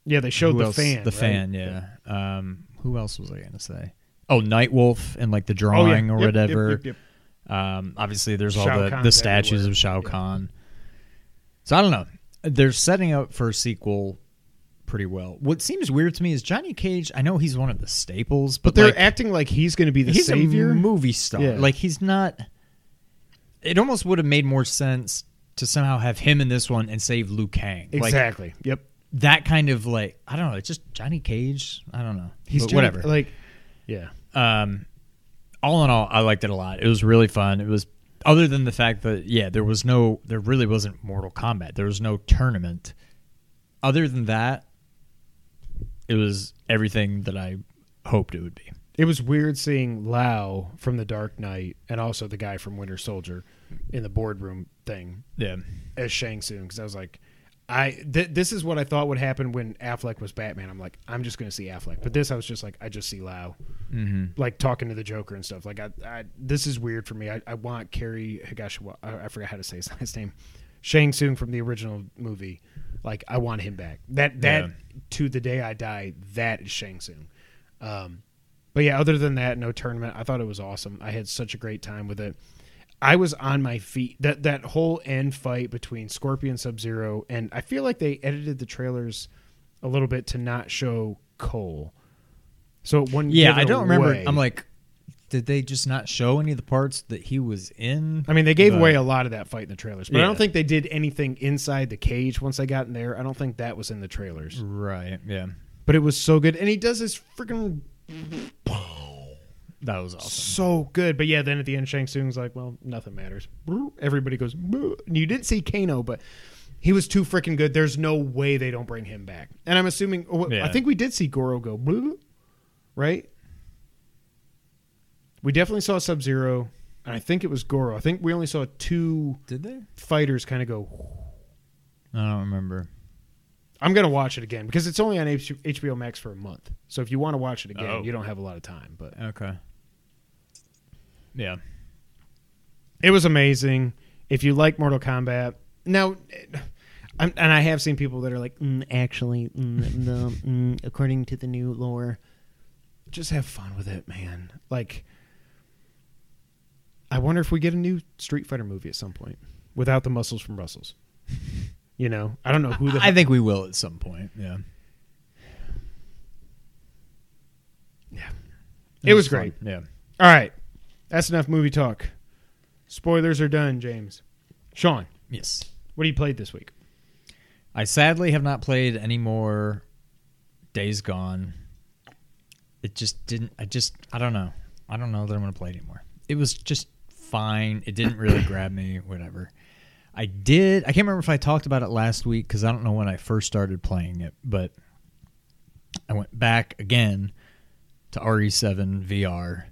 Yeah, they showed the else? fan. The right? fan, yeah. Um, who else was I going to say? Oh, Nightwolf and like the Oh, drawing yeah. or yep, whatever. yep, yep. Um, obviously, there's all Shao the, Kahn's the statues everywhere. of Shao Yeah. Kahn. So I don't know. They're setting up for a sequel pretty well. What seems weird to me is Johnny Cage. I know he's one of the staples, but, But they're like, acting like he's going to be the he's savior. a movie star. Yeah. Like he's not. It almost would have made more sense to somehow have him in this one and save Liu Kang. Like, exactly. yep. that kind of like I don't know. It's just Johnny Cage. I don't know. He's Johnny- whatever. Like, yeah. um, all in all, I liked it a lot. It was really fun. It was other than the fact that yeah, there was no, there really wasn't Mortal Kombat. There was no tournament. Other than that, it was everything that I hoped it would be. It was weird seeing Lau from The Dark Knight and also the guy from Winter Soldier in the boardroom thing Yeah, as Shang Tsung because I was like, I th- this is what I thought would happen when Affleck was Batman. I'm like, I'm just going to see Affleck, but this I was just like, I just see Lau, mm-hmm. like talking to the Joker and stuff. Like, I, I this is weird for me. I, I want Cary Higashiwa. I, I forgot how to say his *laughs* last name. Shang Tsung from the original movie. Like, I want him back. That that Yeah. to the day I die. That is Shang Tsung. Um, but yeah, other than that, no tournament. I thought it was awesome. I had such a great time with it. I was on my feet. That that whole end fight between Scorpion, Sub Zero, and I feel like they edited the trailers a little bit to not show Cole. So it wouldn't yeah. I don't remember. I'm like, did they just not show any of the parts that he was in? I mean, they gave But- away a lot of that fight in the trailers, but I don't think they did anything inside the cage once they got in there. I don't think that was in the trailers. right. Yeah, But it was so good, and he does this freaking *laughs* that was awesome. so good. But yeah, then at the end, Shang Tsung's like, "Well, nothing matters." Everybody goes. "Boo." And you didn't see Kano, but he was too freaking good. There's no way they don't bring him back. And I'm assuming. oh, I think we did see Goro go. "Boo," Right. We definitely saw Sub Zero, and I think it was Goro. I think we only saw two Did they? fighters kind of go. I don't remember. I'm gonna watch it again because it's only on HBO Max for a month. So if you want to watch it again, Oh. you don't have a lot of time. But Okay. Yeah. it was amazing. If you like Mortal Kombat, now, I'm, and I have seen people that are like, mm, actually, mm, the, mm, according to the new lore, just have fun with it, man. Like, I wonder if we get a new Street Fighter movie at some point without the muscles from Brussels. You know, I don't know who the. I think we will at some point. Yeah. yeah, it was great. fun. Yeah. All right, that's enough movie talk. Spoilers are done, James. Sean, Yes. what do you played this week? I sadly have not played any more Days Gone. It just didn't. I just. I don't know. I don't know that I'm going to play it anymore. It was just fine. It didn't really *coughs* grab me. Whatever. I did. I can't remember if I talked about it last week because I don't know when I first started playing it, but I went back again to RE7 VR.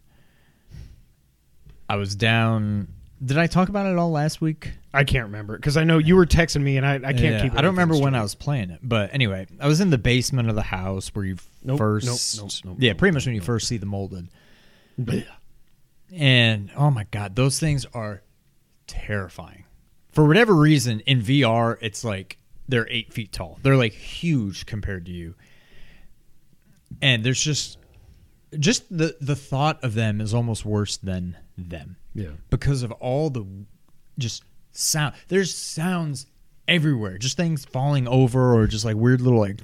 I was down. Did I talk about it all last week? I can't remember because I know you were texting me and I, I can't Yeah, keep. I don't remember when I was playing it, but anyway, I was in the basement of the house where you Nope, first, nope, nope, nope, yeah, pretty much when you first see the molded, and oh my god, those things are terrifying. For whatever reason, in VR, it's like they're eight feet tall. They're like huge compared to you, and there's just, just the the thought of them is almost worse than them Yeah. because of all the just sound. There's sounds everywhere, just things falling over or just like weird little like.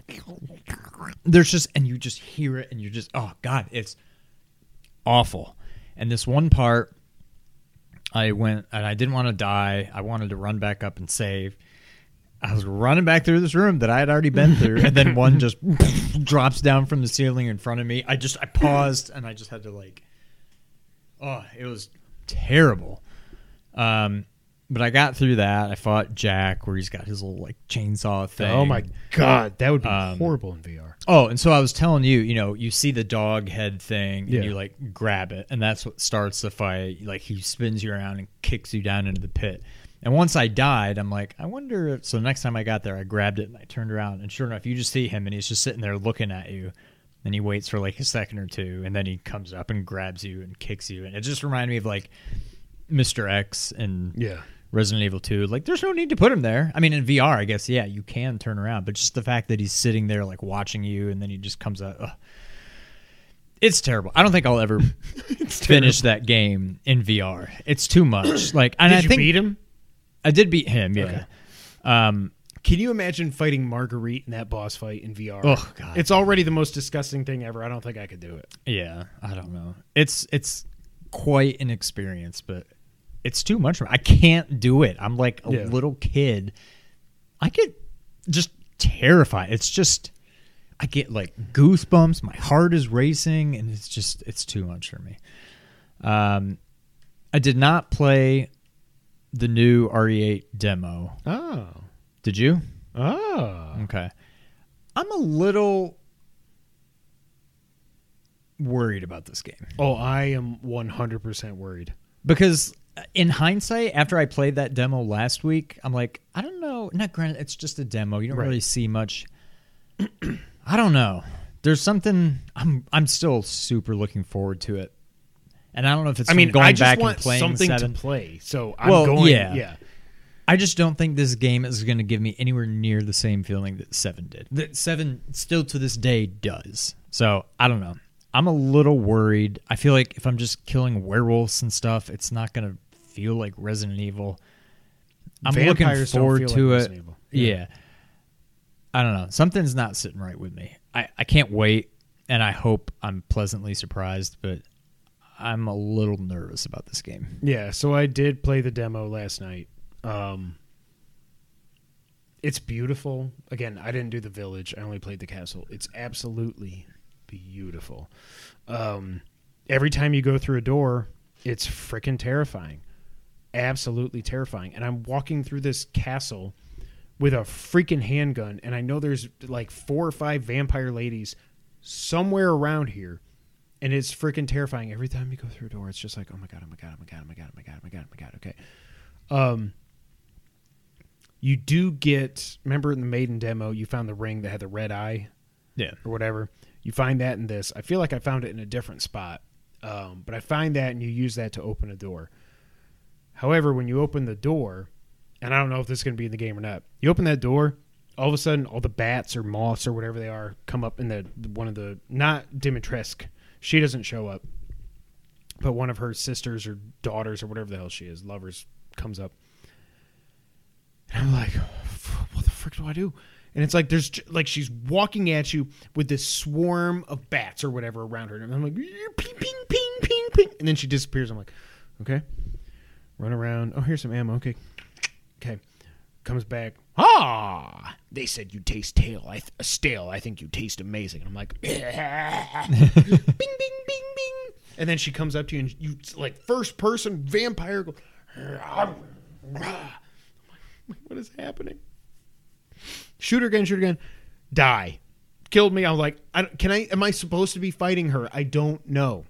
There's just and you just hear it and you're just oh god, it's awful. And this one part, I went and I didn't want to die. I wanted to run back up and save. I was running back through this room that I had already been through, and then one just *laughs* drops down from the ceiling in front of me. I just I paused and I just had to like, oh, it was terrible. Um, but I got through that. I fought Jack, where he's got his little like chainsaw thing. Oh my god, that would be Um, horrible in VR. Oh, and so I was telling you, you know, you see the dog head thing, and Yeah. you like grab it, and that's what starts the fight. Like he spins you around and kicks you down into the pit. And once I died, I'm like, I wonder. If, so the next time I got there, I grabbed it and I turned around, and sure enough, you just see him, and he's just sitting there looking at you. And he waits for like a second or two, and then he comes up and grabs you and kicks you, and it just reminded me of like Mr. X and Yeah. Resident Evil 2. Like, there's no need to put him there. I mean, in VR, I guess, yeah, you can turn around, but just the fact that he's sitting there, like, watching you, and then he just comes out. Ugh. It's terrible. I don't think I'll ever *laughs* finish that game in VR. It's too much. Like, and Did I you think beat him? I did beat him. Yeah. Okay. Um, Can you imagine fighting Marguerite in that boss fight in VR? Oh, God. It's already the most disgusting thing ever. I don't think I could do it. yeah. I don't know. It's it's quite an experience, but it's too much. for me. I can't do it. I'm like a Yeah. little kid. I get just terrified. It's just I get like goosebumps. My heart is racing, and it's just it's too much for me. Um, I did not play the new RE8 demo. Oh. Did you? Oh. Okay. I'm a little worried about this game Oh, I am 100% worried. because uh, in hindsight, after I played that demo last week, I'm like, I don't know. Not granted, it's just a demo. You don't Right. really see much. *clears throat* I don't know. There's something. I'm I'm still super looking forward to it, and I don't know if it's I mean, going I just back want and playing something seven. to play. So I'm Well, going. yeah. Yeah. I just don't think this game is going to give me anywhere near the same feeling that seven did. That seven still to this day does. So I don't know. I'm a little worried. I feel like if I'm just killing werewolves and stuff, it's not going to feel like Resident Evil. I'm Vampires looking forward to like it. Evil. Yeah. I don't know. Something's not sitting right with me. I, I can't wait, and I hope I'm pleasantly surprised, but I'm a little nervous about this game. Yeah, so I did play the demo last night. Um It's beautiful. Again, I didn't do the village. I only played the castle. It's absolutely beautiful. Um every time you go through a door, it's freaking terrifying. Absolutely terrifying. And I'm walking through this castle with a freaking handgun and I know there's like four or five vampire ladies somewhere around here and it's freaking terrifying every time you go through a door it's just like oh my god oh my god oh my god oh my god oh my god oh my god oh my god okay um you do get remember in the maiden demo you found the ring that had the red eye? Yeah. or whatever. You find that in this. I feel like i found it in a different spot um, but i find that and you use that to open a door. However when you open the door and i don't know if this is going to be in the game or not you open that door all of a sudden all the bats or moths or whatever they are come up in the one of the not dimitrescu she doesn't show up but one of her sisters or daughters or whatever the hell she is lovers comes up and i'm like what the frick do i do? And it's like there's like she's walking at you with this swarm of bats or whatever around her. And i'm like ping ping ping ping ping. And then she disappears. I'm like okay. Run around. Oh here's some ammo. Okay. Okay. Comes back. Ah they said you taste tail I th- stale. I think you taste amazing. And i'm like *laughs* bing bing bing bing. And then she comes up to you and you like first person vampire go *laughs* what is happening? Shoot her again shoot her again. Die. Killed me. I was like I, can i am i supposed to be fighting her? I don't know.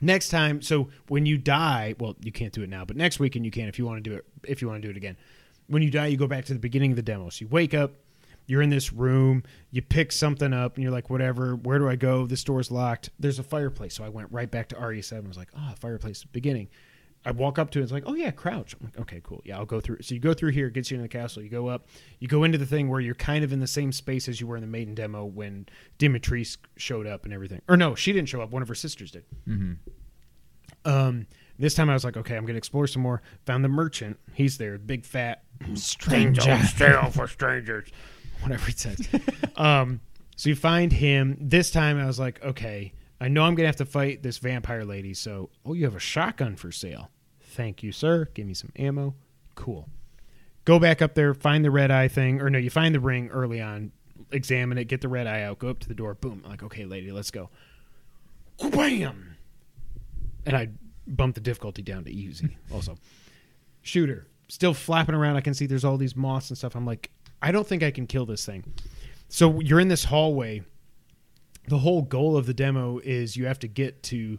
Next time so when you die well you can't do it now but next weekend you can if you want to do it if you want to do it again. When you die you go back to the beginning of the demo. So you wake up you're in this room you pick something up and you're like whatever where do i go? This door's locked. There's a fireplace. So i went right back to re7 i was like oh fireplace beginning i walk up to it it's like oh yeah crouch i'm like okay cool yeah i'll go through so you go through here it gets you in the castle you go up you go into the thing where you're kind of in the same space as you were in the maiden demo when dimitris showed up and everything or no she didn't show up one of her sisters did um, this time I was like, okay, I'm gonna explore some more. Found the merchant. He's there, big fat stranger, stale for strangers, whatever he says. *laughs* um, so you find him. This time I was like, okay, I know I'm gonna have to fight this vampire lady. So, oh, you have a shotgun for sale. Thank you, sir. Give me some ammo. Cool. Go back up there, find the red eye thing, or no, you find the ring early on. Examine it, get the red eye out, go up to the door. Boom. I'm like, okay, lady, let's go. Bam and I bumped the difficulty down to easy *laughs* also. Shooter. Still flapping around. I can see there's all these moths and stuff. I'm like, I don't think I can kill this thing. So you're in this hallway. The whole goal of the demo is you have to get to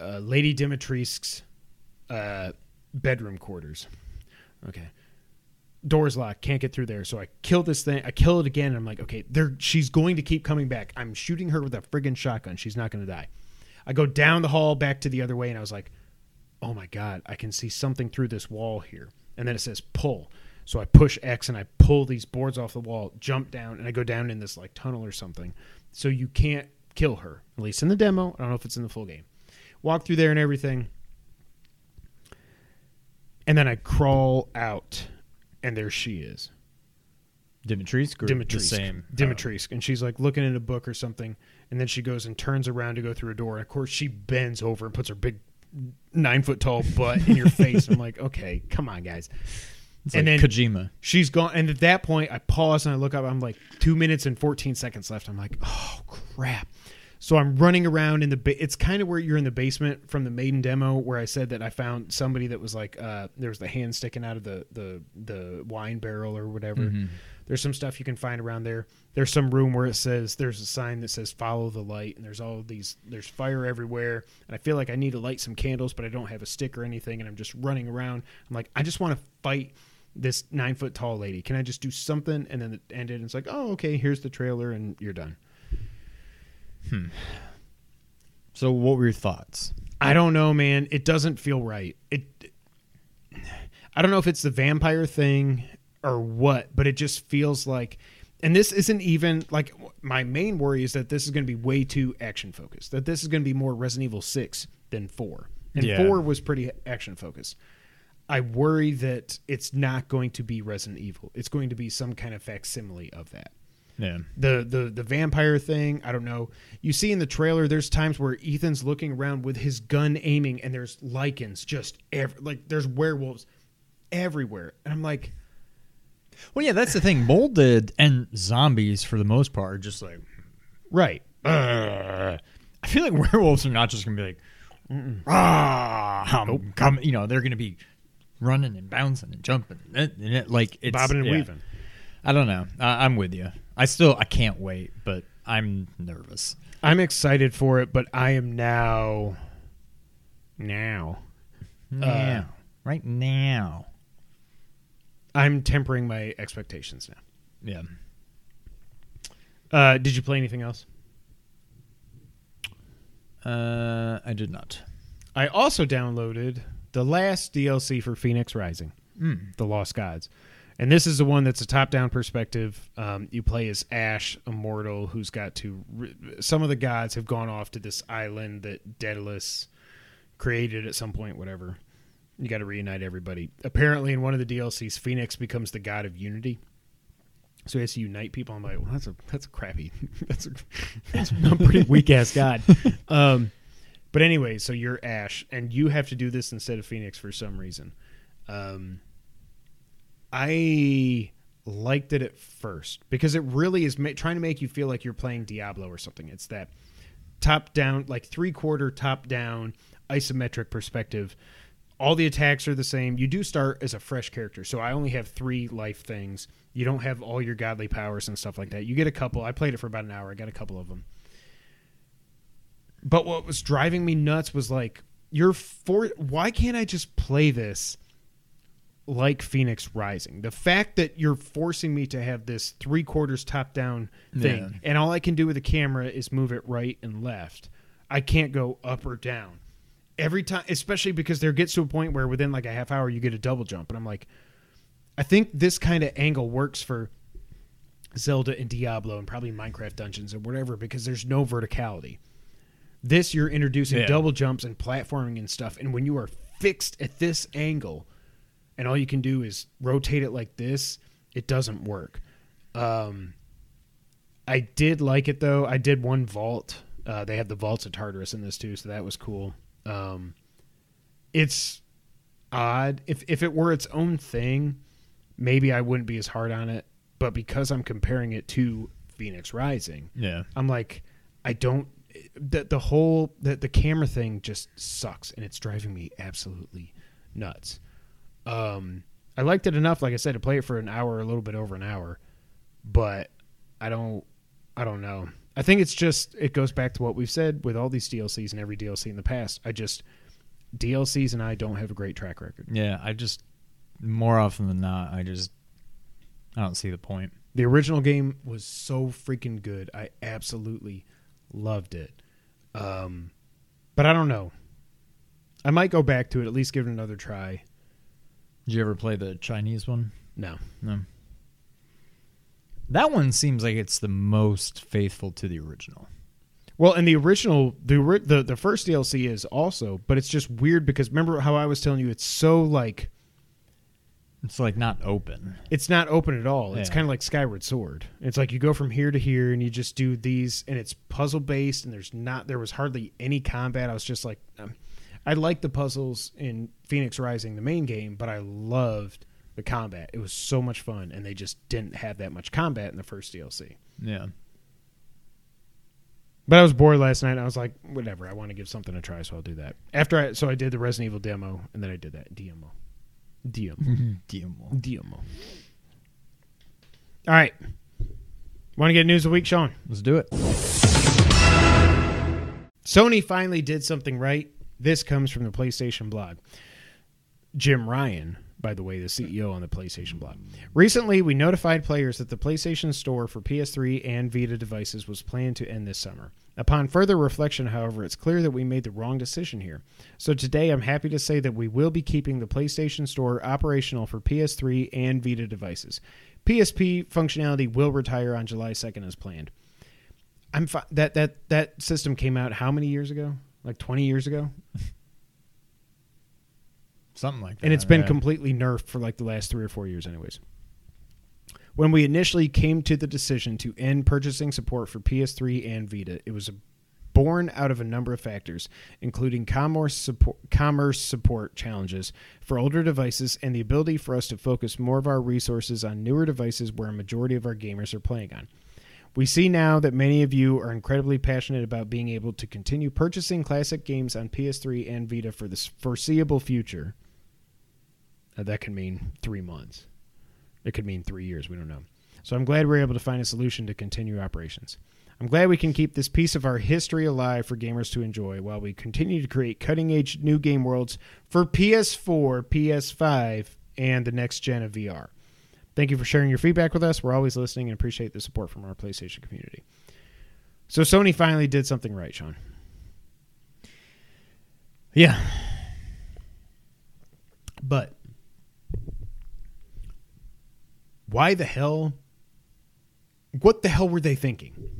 uh, Lady Dimitrescu's uh, bedroom quarters. Okay. Doors locked, can't get through there. So I kill this thing. I kill it again. And I'm like, okay, there. She's going to keep coming back. I'm shooting her with a friggin' shotgun. She's not going to die. I go down the hall back to the other way, and I was like, oh my god, I can see something through this wall here. And then it says pull. So I push X and I pull these boards off the wall, jump down, and I go down in this like tunnel or something. So you can't kill her, at least in the demo. I don't know if it's in the full game. Walk through there and everything. And then I crawl out, and there she is. Dimitrisque or Dimitrisque. the same? Oh. Dimitrisque. And she's like looking in a book or something. And then she goes and turns around to go through a door. And of course, she bends over and puts her big nine foot tall butt in your *laughs* face. I'm like, okay, come on, guys. It's and like then- Kojima. She's gone. And at that point, I pause and I look up. I'm like, two minutes and 14 seconds left. I'm like, oh, crap. So I'm running around in the. Ba- it's kind of where you're in the basement from the maiden demo, where I said that I found somebody that was like, uh, there was the hand sticking out of the the the wine barrel or whatever. Mm-hmm. There's some stuff you can find around there. There's some room where it says there's a sign that says follow the light, and there's all these there's fire everywhere. And I feel like I need to light some candles, but I don't have a stick or anything, and I'm just running around. I'm like, I just want to fight this nine foot tall lady. Can I just do something? And then it ended, and it's like, oh, okay, here's the trailer, and you're done. Hmm. So, what were your thoughts? I don't know, man. It doesn't feel right. It. I don't know if it's the vampire thing or what, but it just feels like. And this isn't even like my main worry is that this is going to be way too action focused. That this is going to be more Resident Evil Six than Four, and Yeah. Four was pretty action focused. I worry that it's not going to be Resident Evil. It's going to be some kind of facsimile of that Yeah. the the the vampire thing i don't know you see in the trailer there's times where ethan's looking around with his gun aiming and there's lycans just ev- like there's werewolves everywhere and i'm like Well, yeah, that's the thing. Molded and zombies, for the most part, are just like. right "Ugh." I feel like *laughs* werewolves are not just gonna be like, ah, um, come. You know, they're gonna be running and bouncing and jumping, and it, like it's bobbing and yeah. weaving I don't know. I, I'm with you. I still I can't wait, but I'm nervous. i'm excited for it but i am now now Now, right now. i'm tempering my expectations now Yeah. uh did you play anything else Uh, I did not. i also downloaded the last dlc for Fenyx Rising Mm. the Lost Gods. And this is the one that's a top-down perspective. Um, you play as Ash, a mortal who's got to. Re- some of the gods have gone off to this island that Daedalus created at some point. Whatever. You got to reunite everybody. Apparently, in one of the DLCs, Fenyx becomes the god of unity. So he has to unite people. I'm like, well, that's a that's a crappy. *laughs* that's a, *laughs* that's a pretty weak ass god. *laughs* Um, but anyway, so you're Ash, and you have to do this instead of Fenyx for some reason. Um, I liked it at first because it really is ma- trying to make you feel like you're playing Diablo or something. It's that top down, like three quarter top down isometric perspective. All the attacks are the same. You do start as a fresh character, so I only have three life things. You don't have all your godly powers and stuff like that. You get a couple. I played it for about an hour. I got a couple of them. But what was driving me nuts was like, you're for. Why can't I just play this like Fenyx Rising? The fact that you're forcing me to have this three quarters top down thing, Yeah. and all I can do with the camera is move it right and left. I can't go up or down. Every time, especially because there gets to a point where within like a half hour you get a double jump, and I'm like, I think this kind of angle works for Zelda and Diablo and probably Minecraft Dungeons or whatever because there's no verticality. This you're introducing Yeah. double jumps and platforming and stuff, and when you are fixed at this angle, and all you can do is rotate it like this, it doesn't work. Um, I did like it though. I did one vault. Uh, they have the vaults of Tartarus in this too, so that was cool. Um, it's odd. If if it were its own thing, maybe I wouldn't be as hard on it. But because I'm comparing it to Fenyx Rising, Yeah. I'm like, I don't. The the whole the the camera thing just sucks, and it's driving me absolutely nuts. Um, I liked it enough, like I said, to play it for an hour, a little bit over an hour, but I don't, I don't know. I think it's just it goes back to what we've said with all these DLCs and every DLC in the past. I just DLCs and I don't have a great track record. Yeah, I just more often than not, I just I don't see the point. The original game was so freaking good. I absolutely loved it. Um, but I don't know. I might go back to it, at least give it another try. Did you ever play the Chinese one? No. No. That one seems like it's the most faithful to the original. Well, and the original, the the the first DLC is also, but it's just weird because remember how I was telling you it's so like It's like not open. it's not open at all. It's Yeah. kind of like Skyward Sword. It's like you go from here to here and you just do these, and it's puzzle based, and there's not there was hardly any combat. I was just like, um, I liked the puzzles in Fenyx Rising, the main game, but I loved the combat. It was so much fun, and they just didn't have that much combat in the first DLC. Yeah. But I was bored last night. And I was like, whatever. I want to give something a try, so I'll do that. After I, so I did the Resident Evil demo, and then I did that demo, demo, *laughs* Demo. demo. All right. Want to get news of the week, Sean? Let's do it. Sony finally did something right. This comes from the PlayStation blog. Jim Ryan, by the way, the CEO on the PlayStation blog. Recently, we notified players that the PlayStation Store for PS3 and Vita devices was planned to end this summer. Upon further reflection, however, it's clear that we made the wrong decision here. So today, I'm happy to say that we will be keeping the PlayStation Store operational for PS3 and Vita devices. PSP functionality will retire on July 2nd as planned. I'm fi- that that that system came out how many years ago? Like 20 years ago, Something like that. and it's been yeah. completely nerfed for like the last three or four years, anyways. When we initially came to the decision to end purchasing support for PS3 and Vita, it was born out of a number of factors, including commerce support, commerce support challenges for older devices and the ability for us to focus more of our resources on newer devices where a majority of our gamers are playing on. We see now that many of you are incredibly passionate about being able to continue purchasing classic games on PS3 and Vita for the foreseeable future. Uh, that could mean three months. It could mean three years. We don't know. So I'm glad we're able to find a solution to continue operations. I'm glad we can keep this piece of our history alive for gamers to enjoy while we continue to create cutting edge new game worlds for PS4, PS5, and the next gen of VR. Thank you for sharing your feedback with us. We're always listening and appreciate the support from our PlayStation community. So Sony finally did something right, Sean. Yeah. But why the hell? What the hell were they thinking?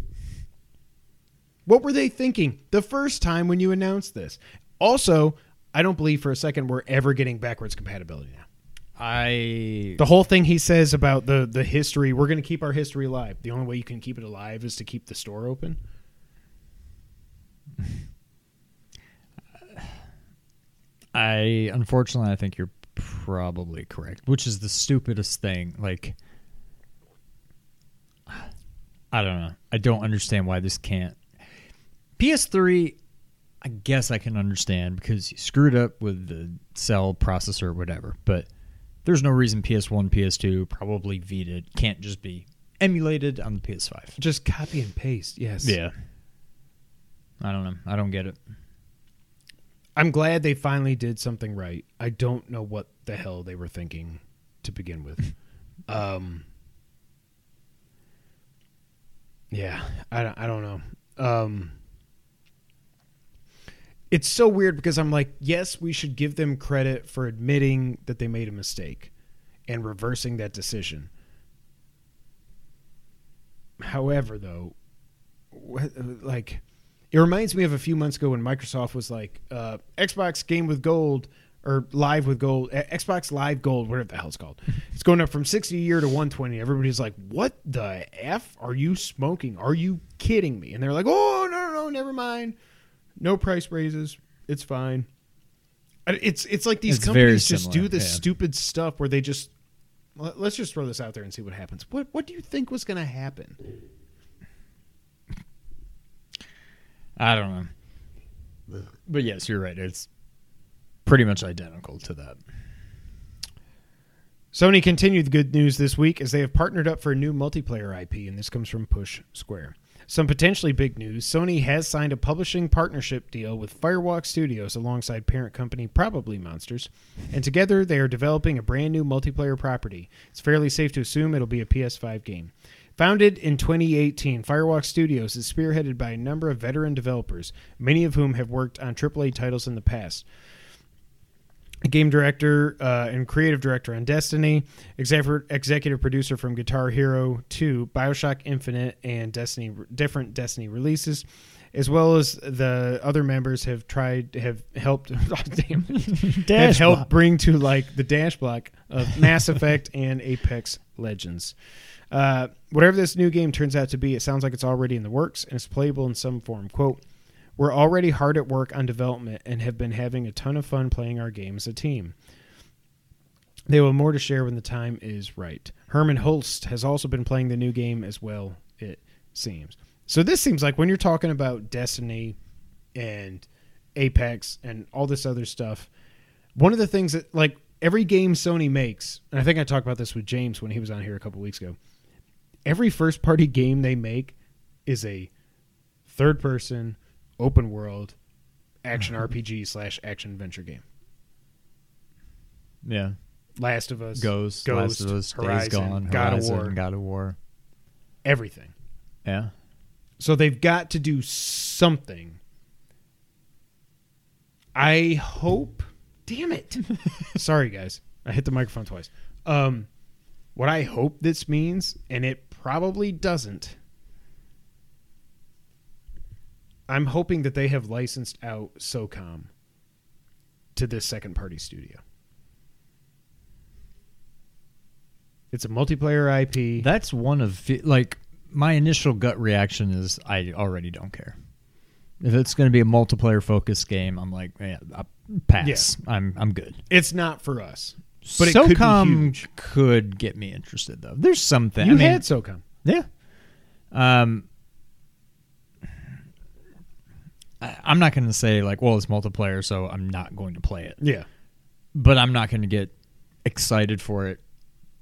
What were they thinking the first time when you announced this? Also, I don't believe for a second we're ever getting backwards compatibility now. I The whole thing he says about the the history, we're going to keep our history alive. The only way you can keep it alive is to keep the store open. *laughs* I unfortunately I think you're probably correct, which is the stupidest thing. Like I don't know. I don't understand why this can't. PS3 I guess I can understand because you screwed up with the cell processor or whatever, but there's no reason PS1, PS2, probably Vita can't just be emulated on the PS5. Just copy and paste. Yes. Yeah. I don't know. I don't get it. I'm glad they finally did something right. I don't know what the hell they were thinking to begin with. *laughs* um, yeah, I, don't- I don't know. Um, it's so weird because I'm like, yes, we should give them credit for admitting that they made a mistake and reversing that decision. However, though, like it reminds me of a few months ago when Microsoft was like, uh, Xbox Game with Gold or Live with Gold, uh, Xbox Live Gold, whatever the hell it's called. *laughs* it's going up from 60 a year to 120. Everybody's like, what the F are you smoking? Are you kidding me? And they're like, oh, no, no, no, never mind. No price raises. It's fine. It's it's like these It's companies just similar, do this yeah. stupid stuff where they just let- let's just throw this out there and see what happens. What what do you think was going to happen? I don't know. But yes, you're right. It's pretty much identical to that. Sony continued the good news this week as they have partnered up for a new multiplayer IP, and this comes from Push Square. Some potentially big news Sony has signed a publishing partnership deal with Firewalk Studios alongside parent company Probably Monsters, and together they are developing a brand new multiplayer property. It's fairly safe to assume it'll be a PS5 game. Founded in 2018, Firewalk Studios is spearheaded by a number of veteran developers, many of whom have worked on AAA titles in the past game director uh, and creative director on Destiny, executive, producer from Guitar Hero 2, Bioshock Infinite, and Destiny different Destiny releases, as well as the other members have tried have helped *laughs* oh, damn, *laughs* have helped block. bring to like the dash block of Mass Effect and Apex Legends. Uh, whatever this new game turns out to be, it sounds like it's already in the works and it's playable in some form. Quote. We're already hard at work on development and have been having a ton of fun playing our game as a team. They will have more to share when the time is right. Hermen Hulst has also been playing the new game as well, it seems. So this seems like when you're talking about Destiny and Apex and all this other stuff, one of the things that like every game Sony makes, and I think I talked about this with James when he was on here a couple weeks ago. Every first party game they make is a third person open world action *laughs* RPG slash action adventure game. Yeah. Last of Us, Ghost, Ghost, Last of Us, Horizon, Days Gone, God of War. God of War. everything. Yeah. So they've got to do something. I hope. *laughs* Damn it! Sorry, guys. I hit the microphone twice. Um, what I hope this means, and it probably doesn't. I'm hoping that they have licensed out SOCOM to this second party studio. It's a multiplayer IP. That's one of like my initial gut reaction is I already don't care. If it's going to be a multiplayer focused game, I'm like, yeah, I pass. I'm I'm good. it's not for us, but could SOCOM huge. could get me interested though. There's something. You I mean, had SOCOM. Yeah. Um, I, I'm not going to say like, well, it's multiplayer, so I'm not going to play it. Yeah. But I'm not going to get excited for it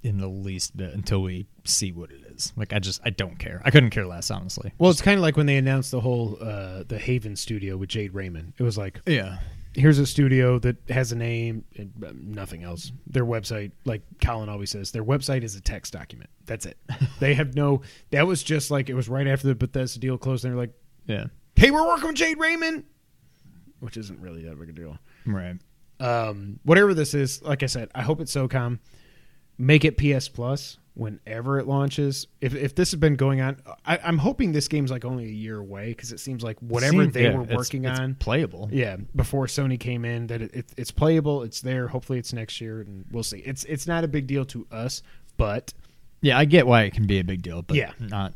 in the least bit until we see what it is. Like, I just I don't care. I couldn't care less, honestly. Well, it's kind of like when they announced the whole uh, the Haven studio with Jade Raymond. It was like, Yeah. Here's a studio that has a name and uh, nothing else. Their website, like Colin always says, their website is a text document. That's it. *laughs* they have no. That was just like it was right after the Bethesda deal closed. And they're like, Yeah. hey, we're working with Jade Raymond, which isn't really that big a deal. Right. um, whatever this is, like I said, I hope it's SOCOM. Make it PS Plus whenever it launches. If if this has been going on, I, I'm hoping this game's like only a year away because it seems like whatever Seem- they yeah, were it's- working it's on, playable. yeah, before Sony came in, that it, it, it's playable, it's there. Hopefully, it's next year, and we'll see. It's it's not a big deal to us, but Yeah, I get why it can be a big deal, but Yeah. not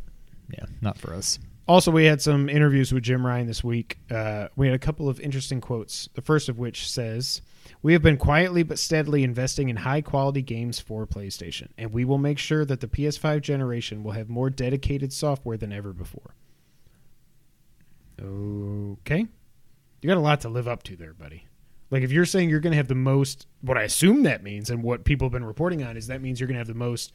yeah, not for us. Also, we had some interviews with Jim Ryan this week. Uh, we had a couple of interesting quotes. The first of which says, We have been quietly but steadily investing in high quality games for PlayStation, and we will make sure that the PS5 generation will have more dedicated software than ever before. Okay. You got a lot to live up to there, buddy. Like, if you're saying you're going to have the most, what I assume that means, and what people have been reporting on, is that means you're going to have the most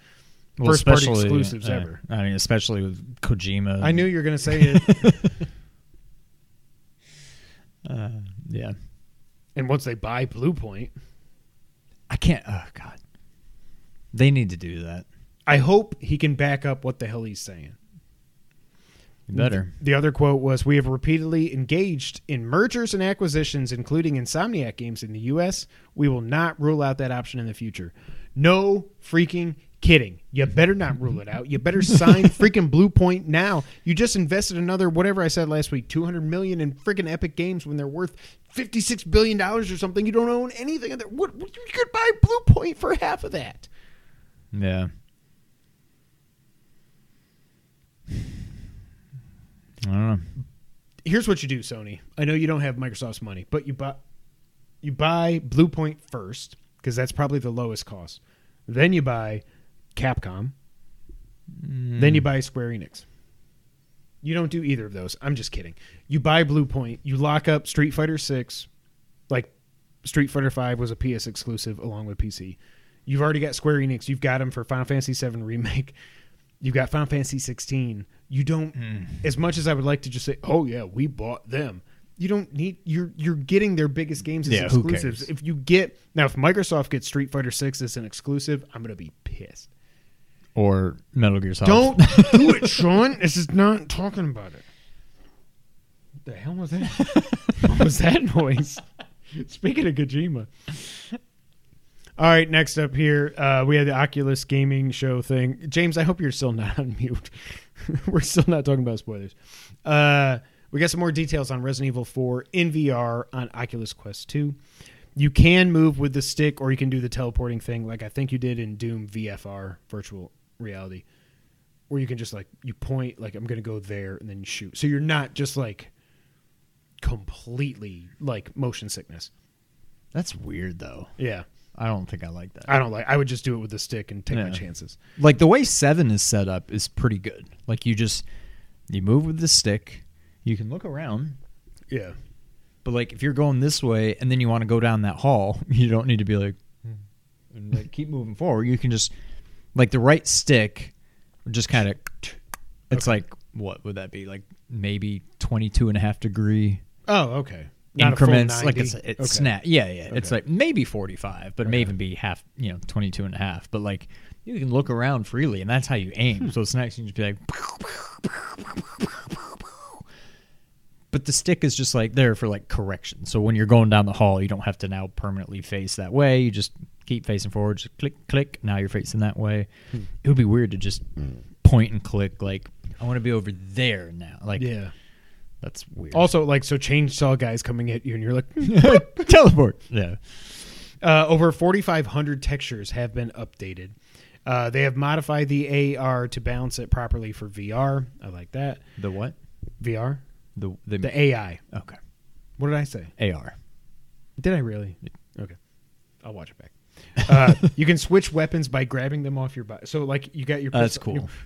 first party exclusives uh, ever. I mean, especially with Kojima. I knew you were going to say it. *laughs* Uh, yeah. And once they buy Blue Point, I can't. Oh God. They need to do that. I hope he can back up what the hell he's saying. Better. The other quote was We have repeatedly engaged in mergers and acquisitions, including Insomniac games in the U.S. We will not rule out that option in the future. No freaking kidding. You better not rule it out. You better sign *laughs* freaking Blue Point now. You just invested another, whatever I said last week, 200 million in freaking Epic Games when they're worth 56 billion dollars or something. You don't own anything. What, what, you could buy Blue Point for half of that. Yeah. I don't know. here's what you do, Sony. I know you don't have Microsoft's money, but you buy you buy Bluepoint first because that's probably the lowest cost. Then you buy Capcom. Then you buy Square Enix. You don't do either of those. I'm just kidding. You buy Blue Point. You lock up Street Fighter Six, like Street Fighter Five was a PS exclusive along with PC. You've already got Square Enix. You've got them for Final Fantasy VII remake. *laughs* You've got Final Fantasy 16. You don't Hmm. as much as I would like to just say, "Oh yeah, we bought them." You don't need you're you're getting their biggest games as Yeah, exclusives. If you get now if Microsoft gets Street Fighter 6 as an exclusive, I'm going to be pissed. Or Metal Gear Solid. Don't *laughs* do it, Sean. This is not talking about it. What the hell was that? what was that noise? Speaking of Kojima. All right, next up here, uh, we had the Oculus gaming show thing. James, I hope you're still not *laughs* on mute. We're still not talking about spoilers. Uh, we got some more details on Resident Evil 4 in VR on Oculus Quest 2. You can move with the stick, or you can do the teleporting thing, like I think you did in Doom VFR, virtual reality, where you can just like you point, like I'm to go there, and then you shoot. So you're not just like completely like motion sickness. That's weird though. Yeah, I don't think I like that. I don't like. I would just do it with the stick and take my chances. like the way seven is set up is pretty good. Like you just you move with the stick, you can look around, Yeah, but like if you're going this way and then you want to go down that hall, *laughs* you don't need to be like hmm. and like keep moving forward. You can just like the right stick just kind of it's like what would that be? Like maybe 22 and a half degree Oh, okay. Not increments? Like it's it's Okay. snap yeah yeah. It's like maybe 45 but it may even be half you know 22 and a half. But like you can look around freely and that's how you Hmm. aim so it's next you can just be like but the stick is just like there for like correction. So when you're going down the hall you don't have to now permanently face that way. You just keep facing forward just click click now you're facing that way Hmm. it would be weird to just point and click like i want to be over there now like Yeah. that's weird Also, like, so chainsaw guys coming at you, and you're like, *laughs* *laughs* teleport yeah uh, over 4,500 textures have been updated. Uh, they have modified the AR to balance it properly for VR. I like that. the what VR, The the, the AI. okay What did I say? AR. Did I really? Okay, I'll watch it back. Uh, you can switch weapons by grabbing them off your body. So, like, you got your. That's cool. *laughs*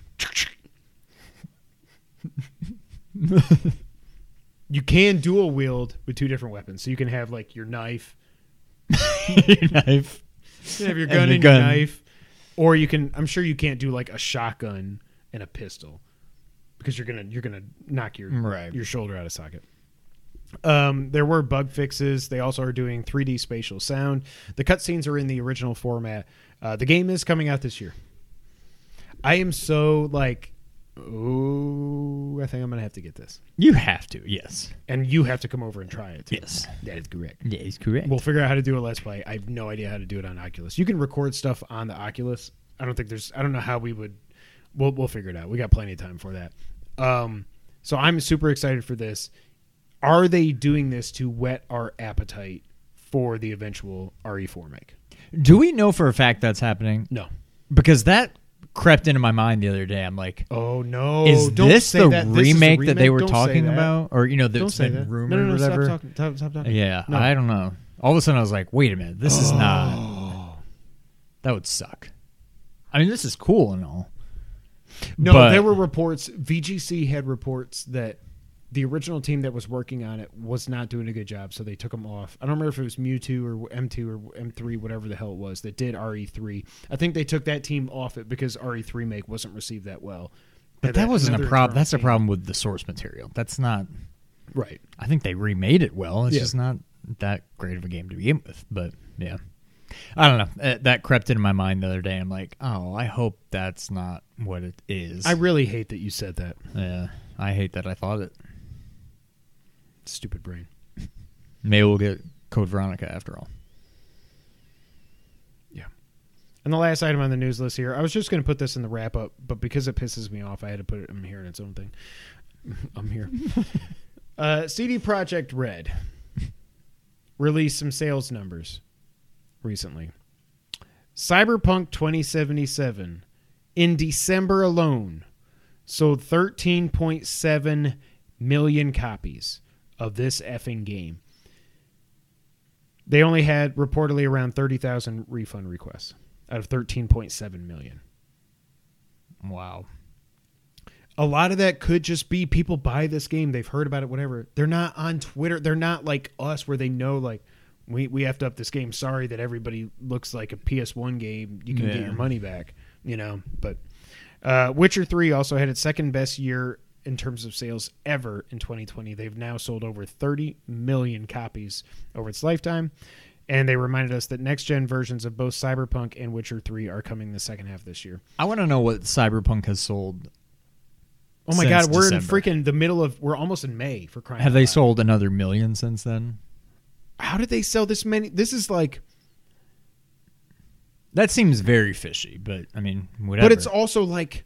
You can dual wield with two different weapons. So you can have like your knife, *laughs* Your knife. you can have your And gun the and, gun. your knife, or you can. I'm sure you can't do like a shotgun and a pistol because you're gonna you're gonna knock your Right. your shoulder out of socket. Um, there were bug fixes. They also are doing 3D spatial sound. The cutscenes are in the original format. Uh, the game is coming out this year. I am so like, oh, I think I'm gonna have to get this, You have to. Yes. and you have to come over and try it. Too. Yes. that is correct. Yeah, he's correct. We'll figure out how to do a let's play. I have no idea how to do it on Oculus. You can record stuff on the Oculus. I don't think there's. I don't know how we would. We'll we'll figure it out. We got plenty of time for that. Um, so I'm super excited for this. Are they doing this to whet our appetite for the eventual RE4 make? Do we know for a fact that's happening? No. Because that crept into my mind the other day. I'm like, Oh no! is Don't this say the that. This is remake, that they were Don't talking that. about, or you know, Don't been that. rumored no, no, no, or whatever? Stop talking. Stop, stop talking. Yeah, No. I don't know. All of a sudden, I was like, wait a minute, this is not. Oh. *gasps* That would suck. I mean, this is cool and all. No, but- there were reports. VGC had reports that the original team that was working on it was not doing a good job, so they took them off. I don't remember if it was Mewtwo or M2 or M3, whatever the hell it was that did RE3. I think they took that team off it because RE3 make wasn't received that well. But And that wasn't a problem. That's a problem with the source material. That's not. right? I think they remade it well. It's Yeah. just not that great of a game to begin with. But yeah, I don't know. Uh, That crept into my mind the other day. I'm like, oh, I hope that's not what it is. I really hate that you said that. yeah, I hate that I thought it. Stupid brain. Maybe we'll get Code Veronica after all. Yeah. And the last item on the news list here, I was just going to put this in the wrap up, but because it pisses me off, I had to put it in here in its own thing. *laughs* I'm here. *laughs* uh, CD Projekt Red released some sales numbers recently. Cyberpunk 2077 in December alone sold 13.7 million copies of this effing game. They only had reportedly around 30,000 refund requests out of 13.7 million. Wow. A lot of that could just be people buy this game, they've heard about it, whatever. They're not on Twitter. They're not like us where they know like we we effed up this game. Sorry that everybody looks like a PS1 game. You can get your money back, you know. But Uh, Witcher 3 also had its second best year in terms of sales ever in 2020. They've now sold over 30 million copies over its lifetime. And they reminded us that next gen versions of both Cyberpunk and Witcher 3 are coming the second half this year. I want to know what Cyberpunk has sold. Oh my god, we're December. in freaking the middle of we're almost in May for crying. Have they sold another million since then? How did they sell this many? This is like That seems very fishy, but I mean, whatever. But it's also like,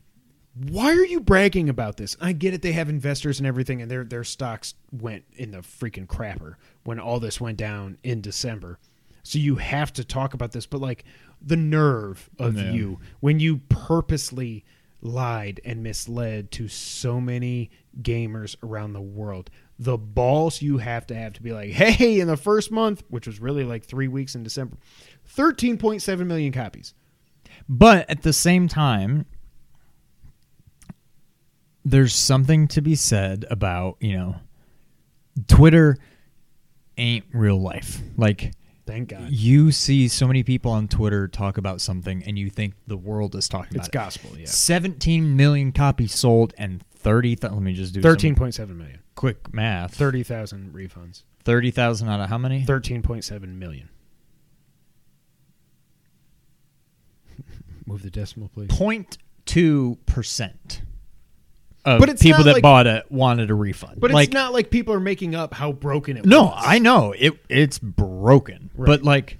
why are you bragging about this? I get it; they have investors and everything, and their their stocks went in the freaking crapper when all this went down in December. So you have to talk about this. But like the nerve of Yeah. you when you purposely lied and misled to so many gamers around the world. The balls you have to have to be like, hey, in the first month, which was really like three weeks in December, thirteen point seven million copies. But at the same time, there's something to be said about, you know, Twitter ain't real life. Like, Thank God. you see so many people on Twitter talk about something and you think the world is talking It's about gospel, yeah. it. 17 million copies sold and 30, th- let me just do Thirteen point seven million. quick math. Thirty thousand refunds. 30,000 out of how many? Thirteen point seven million. *laughs* Move the decimal, please. 0.2% of But it's people that like- bought it wanted a refund. But like, it's not like people are making up how broken it No, was. I know it. It's broken, Right. but like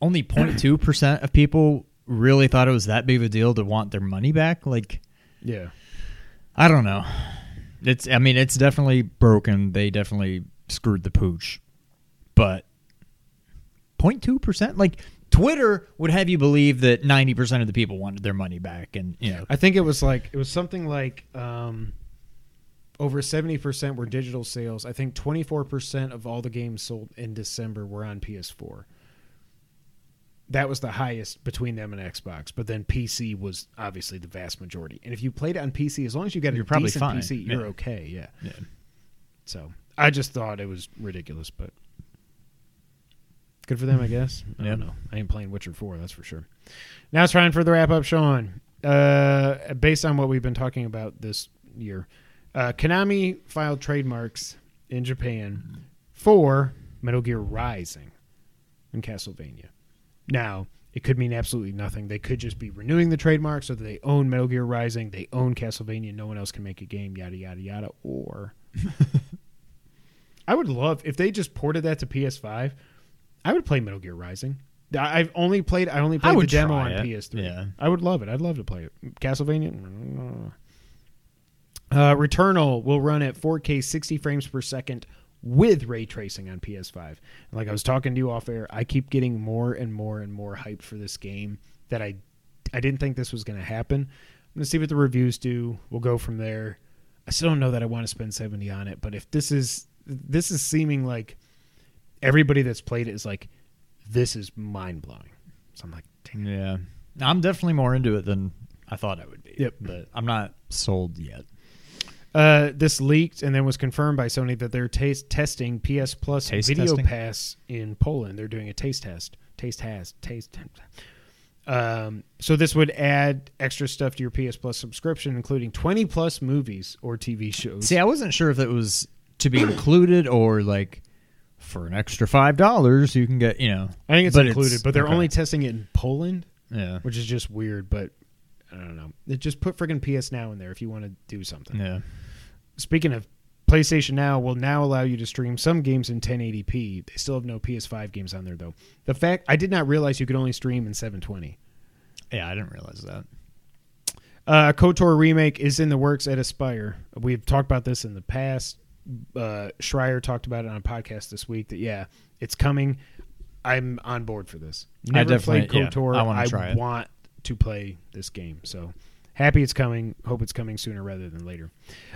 only 0.2 percent of people really thought it was that big of a deal to want their money back. Like Yeah. I don't know. It's. I mean, it's definitely broken. They definitely screwed the pooch, but 0.2 percent. Like Twitter would have you believe that 90 percent of the people wanted their money back, and you know, I think it was like it was something like um, over seventy percent were digital sales. I think twenty four percent of all the games sold in December were on PS4. That was the highest between them and Xbox, but then PC was obviously the vast majority. And if you played it on PC, as long as you got a You're probably decent fine. PC, you're Yeah. okay. Yeah. yeah. So I just thought it was ridiculous, but good for them, I guess. I don't know. I ain't playing Witcher Four, that's for sure. Now it's time for the wrap up, Sean. Uh, based on what we've been talking about this year, uh, Konami filed trademarks in Japan for Metal Gear Rising and Castlevania. Now, it could mean absolutely nothing. They could just be renewing the trademark so that they own Metal Gear Rising, they own Castlevania, no one else can make a game, yada yada yada. Or *laughs* I would love if they just ported that to PS5. I would play Metal Gear Rising. I- I've only played. I only played the demo on it. PS3. Yeah. I would love it. I'd love to play it. Castlevania. Uh, Returnal will run at 4K 60 frames per second with ray tracing on PS5. And like I was talking to you off air, I keep getting more and more and more hyped for this game that I I didn't think this was going to happen. I'm going to see what the reviews do. We'll go from there. I still don't know that I want to spend 70 on it, but if this is this is seeming like everybody that's played it is like this is mind blowing. So I'm like, damn. Yeah, I'm definitely more into it than I thought I would be. Yep. but I'm not sold yet. Uh, this leaked and then was confirmed by Sony that they're taste testing PS Plus Taste Video testing? Pass in Poland. They're doing a taste test. Taste has taste. Um, so this would add extra stuff to your PS Plus subscription, including 20 plus movies or TV shows. See, I wasn't sure if it was to be included or like for an extra five dollars you can get. You know, I think it's but included, but they're okay. only testing it in Poland, yeah, which is just weird. But I don't know. They just put friggin' PS Now in there if you want to do something. yeah. Speaking of PlayStation Now will now allow you to stream some games in 1080p. They still have no PS5 games on there though. The fact I did not realize you could only stream in 720. Yeah, I didn't realize that. Uh, KOTOR remake is in the works at Aspyr. We've talked about this in the past. Uh, Schreier talked about it on a podcast this week. That yeah, it's coming. I'm on board for this. I Never definitely- played yeah, KOTOR. I wanna try it. want to play this game. So happy it's coming. Hope it's coming sooner rather than later.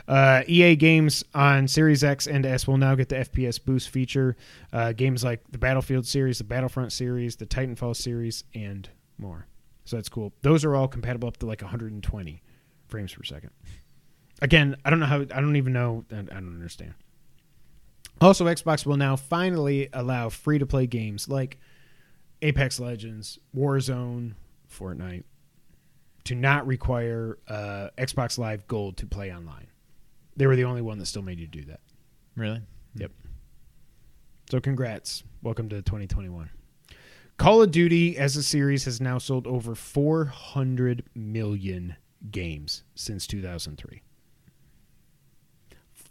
Uh, EA games on Series X and S will now get the FPS boost feature. Uh, games like the Battlefield series, the Battlefront series, the Titanfall series, and more. So that's cool. Those are all compatible up to like 120 frames per second. Again, I don't know how. I don't even know. I don't understand. Also, Xbox will now finally allow free to play games like Apex Legends, Warzone, Fortnite, to not require uh, Xbox Live Gold to play online. They were the only one that still made you do that. Really? Yep. So congrats. Welcome to 2021. Call of Duty as a series has now sold over 400 million games since 2003.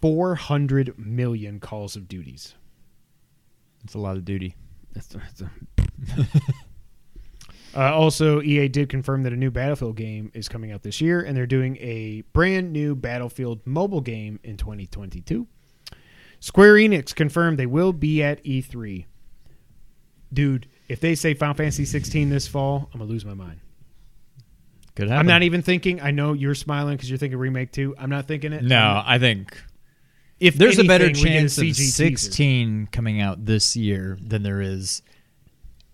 400 million calls of duties. It's a lot of duty. That's, that's a- *laughs* uh, also, EA did confirm that a new Battlefield game is coming out this year, and they're doing a brand new Battlefield mobile game in 2022. Square Enix confirmed they will be at E3. Dude, if they say Final Fantasy 16 this fall, I'm gonna lose my mind. Good. I'm not even thinking. I know you're smiling because you're thinking remake two. I'm not thinking it. No, I think if there's a better anything, chance of CG teaser. 16 coming out this year than there is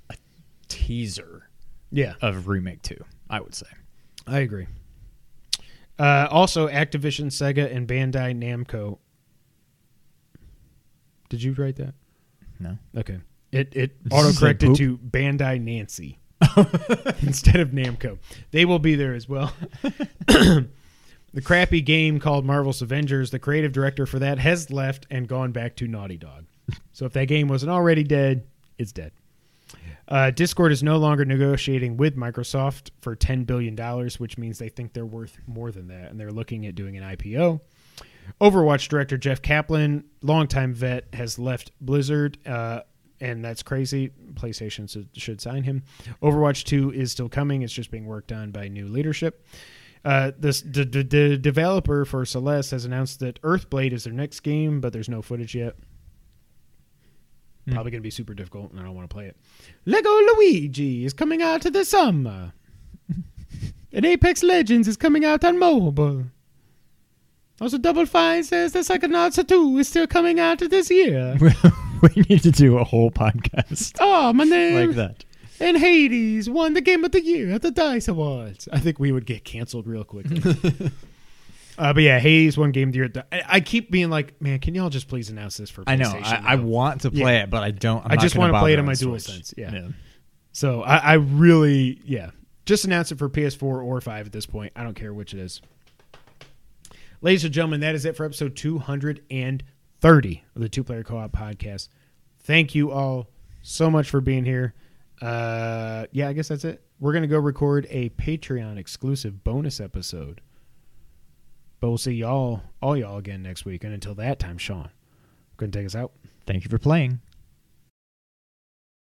a teaser Yeah, of remake 2. I would say. I agree. Uh, also, Activision, Sega, and Bandai Namco. Did you write that? No. Okay. It it *laughs* auto corrected to Bandai Nancy *laughs* instead of Namco. They will be there as well. *laughs* *clears throat* the crappy game called Marvel's Avengers, the creative director for that has left and gone back to Naughty Dog. So if that game wasn't already dead, it's dead. Uh, Discord is no longer negotiating with Microsoft for $10 billion, which means they think they're worth more than that, and they're looking at doing an IPO. Overwatch director Jeff Kaplan, longtime vet, has left Blizzard, uh, and that's crazy. PlayStation should, should sign him. Overwatch 2 is still coming, it's just being worked on by new leadership. Uh, this the, the, the developer for Celeste has announced that Earthblade is their next game, but there's no footage yet. Hmm. Probably going to be super difficult, and I don't want to play it. Lego Luigi is coming out to the summer, *laughs* and Apex Legends is coming out on mobile. Also, Double Fine says the Psychonauts 2 is still coming out this year. *laughs* we need to do a whole podcast oh, my name. like that. And Hades won the Game of the Year at the Dice Awards. I think we would get canceled real quickly. *laughs* uh, but yeah, Hades won Game of the Year. At the, I, I keep being like, man, can y'all just please announce this for I know. I, I want to play Yeah. it, but I don't. I'm I just wanna play it on my Switch. DualSense, yeah. So I, I really, yeah, just announce it for PS4 or 5 at this point. I don't care which it is. Ladies and gentlemen, that is it for episode 230 of the Two Player Co op podcast. Thank you all so much for being here. Uh, yeah, I guess that's it. We're to go record a Patreon exclusive bonus episode. But we'll see y'all, all y'all again next week. And until that time, Sean, to take us out. Thank you for playing.